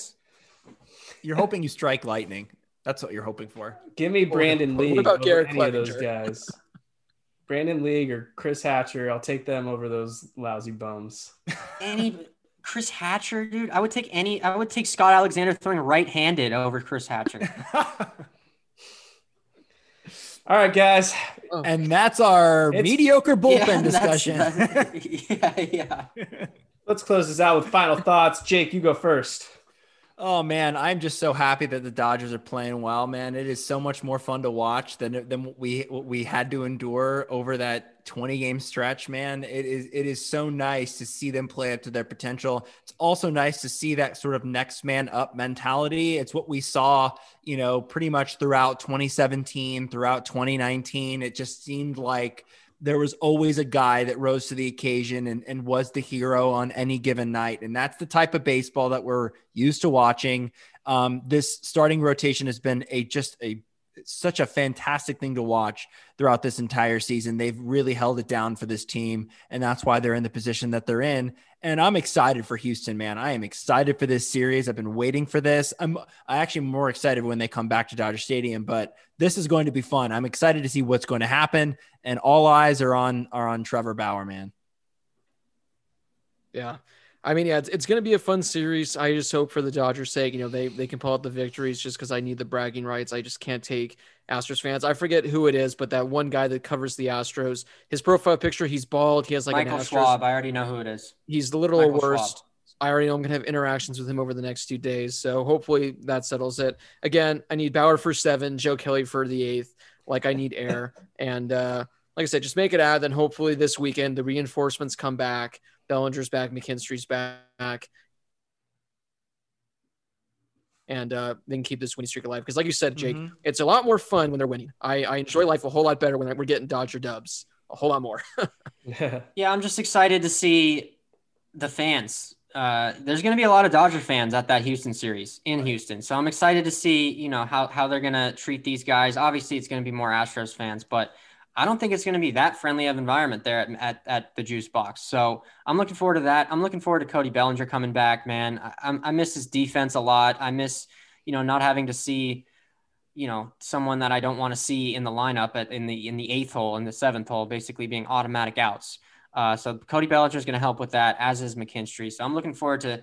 Speaker 6: You're hoping you strike lightning. That's what you're hoping for.
Speaker 4: Give me Brandon
Speaker 5: what
Speaker 4: League
Speaker 5: about Garrett
Speaker 4: any of those guys. Brandon League or Chris Hatcher, I'll take them over those lousy bums.
Speaker 1: Any Chris Hatcher, dude. I would take any. I would take Scott Alexander throwing right-handed over Chris Hatcher.
Speaker 4: All right, guys.
Speaker 6: And that's our
Speaker 4: It's-
Speaker 6: mediocre bullpen
Speaker 1: Yeah, that's-
Speaker 6: discussion.
Speaker 1: that's- yeah, yeah.
Speaker 4: Let's close this out with final thoughts. Jake, you go first.
Speaker 6: Oh man, I'm just so happy that the Dodgers are playing well, man. It is so much more fun to watch than than we we had to endure over that 20 game stretch, man. It is it is so nice to see them play up to their potential. It's also nice to see that sort of next man up mentality. It's what we saw, you know, pretty much throughout 2017, throughout 2019. It just seemed like there was always a guy that rose to the occasion and, and was the hero on any given night. And that's the type of baseball that we're used to watching. Um, this starting rotation has been a just a such a fantastic thing to watch throughout this entire season. They've really held it down for this team, and that's why they're in the position that they're in. And I'm excited for Houston, man. I am excited for this series. I've been waiting for this. I'm I actually more excited when they come back to Dodger Stadium, but this is going to be fun. I'm excited to see what's going to happen, and all eyes are on are on Trevor Bauer, man.
Speaker 5: Yeah. I mean, yeah, it's, it's going to be a fun series. I just hope for the Dodgers' sake, you know, they they can pull out the victories just because I need the bragging rights. I just can't take Astros fans. I forget who it is, but that one guy that covers the Astros, his profile picture, he's bald. He has like
Speaker 1: Michael
Speaker 5: an Astros.
Speaker 1: Schwab. I already know who it is.
Speaker 5: He's the little
Speaker 1: Michael
Speaker 5: worst.
Speaker 1: Schwab.
Speaker 5: I already know I'm gonna have interactions with him over the next two days. So hopefully that settles it. Again, I need Bauer for seven, Joe Kelly for the eighth. Like I need air. and uh like I said, just make it out. Then hopefully this weekend the reinforcements come back. Bellinger's back, McKinstry's back. And uh, then keep this winning streak alive. Because, like you said, Jake,
Speaker 6: Mhm.
Speaker 5: it's a lot more fun when they're winning. I, I enjoy life a whole lot better when we're getting Dodger dubs. A whole lot more.
Speaker 1: Yeah, I'm just excited to see the fans. Uh, there's going to be a lot of Dodger fans at that Houston series in Houston, so I'm excited to see you know how how they're going to treat these guys. Obviously, it's going to be more Astros fans, but I don't think it's going to be that friendly of environment there at, at, at the Juice Box. So I'm looking forward to that. I'm looking forward to Cody Bellinger coming back, man. I, I'm- miss his defense a lot. I miss you know not having to see you know someone that I don't want to see in the lineup at in the in the eighth hole and the seventh hole, basically being automatic outs. Uh, so Cody Bellinger is going to help with that, as is McKinstry. So I'm looking forward to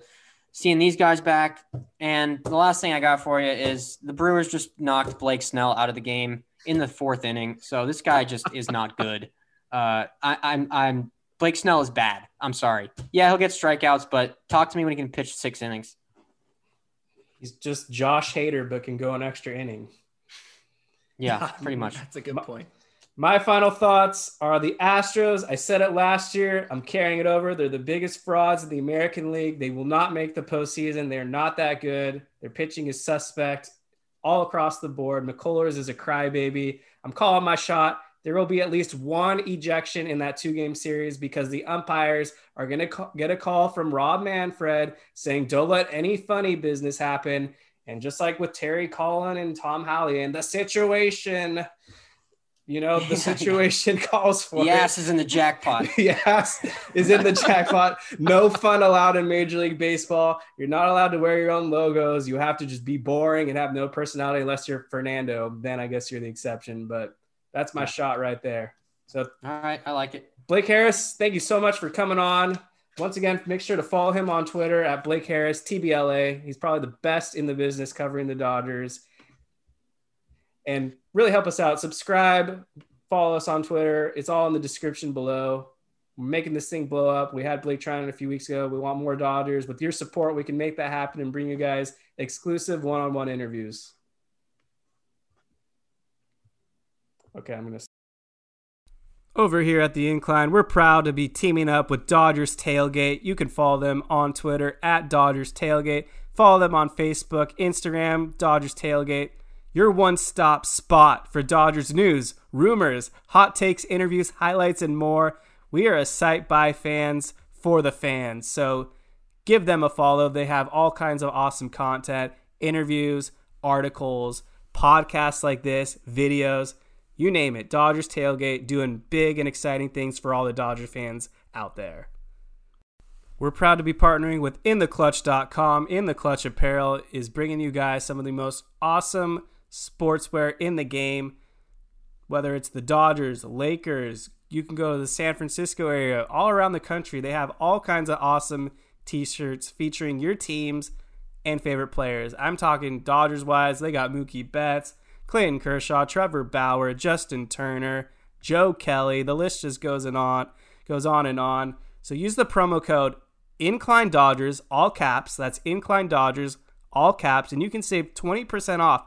Speaker 1: seeing these guys back. And the last thing I got for you is the Brewers just knocked Blake Snell out of the game in the fourth inning. So this guy just is not good. Uh, I, I'm I'm Blake Snell is bad. I'm sorry. Yeah, he'll get strikeouts, but talk to me when he can pitch six innings.
Speaker 4: He's just Josh Hader, but can go an extra inning.
Speaker 1: Yeah, pretty much.
Speaker 6: That's a good point.
Speaker 4: My final thoughts are the Astros. I said it last year. I'm carrying it over. They're the biggest frauds in the American League. They will not make the postseason. They're not that good. Their pitching is suspect all across the board. McCullers is a crybaby. I'm calling my shot. There will be at least one ejection in that two game series because the umpires are going to get a call from Rob Manfred saying, don't let any funny business happen. And just like with Terry Collin and Tom Halley and the situation, you know, the situation calls for
Speaker 1: The
Speaker 4: it.
Speaker 1: ass is in the jackpot.
Speaker 4: yes, is in the jackpot. No fun allowed in Major League Baseball. You're not allowed to wear your own logos. You have to just be boring and have no personality unless you're Fernando. Then I guess you're the exception. But that's my shot right there. So
Speaker 1: All right, I like it.
Speaker 4: Blake Harris, thank you so much for coming on. Once again, make sure to follow him on Twitter at Blake Harris TBLA. He's probably the best in the business covering the Dodgers. And really help us out. Subscribe, follow us on Twitter. It's all in the description below. We're making this thing blow up. We had Blake trying it a few weeks ago. We want more Dodgers. With your support, we can make that happen and bring you guys exclusive one-on-one interviews. Okay, I'm gonna. Over here at the Incline, we're proud to be teaming up with Dodgers Tailgate. You can follow them on Twitter at Dodgers Tailgate. Follow them on Facebook, Instagram, Dodgers Tailgate. Your one stop spot for Dodgers news, rumors, hot takes, interviews, highlights, and more. We are a site by fans for the fans. So give them a follow. They have all kinds of awesome content, interviews, articles, podcasts like this, videos you name it. Dodgers tailgate doing big and exciting things for all the Dodger fans out there. We're proud to be partnering with InTheClutch.com. In the Clutch Apparel is bringing you guys some of the most awesome sportswear in the game. Whether it's the Dodgers, Lakers, you can go to the San Francisco area, all around the country. They have all kinds of awesome t shirts featuring your teams and favorite players. I'm talking Dodgers wise, they got Mookie Betts, Clayton Kershaw, Trevor Bauer, Justin Turner, Joe Kelly. The list just goes and on, goes on and on. So use the promo code Incline Dodgers, all caps. That's Incline Dodgers, all caps, and you can save 20% off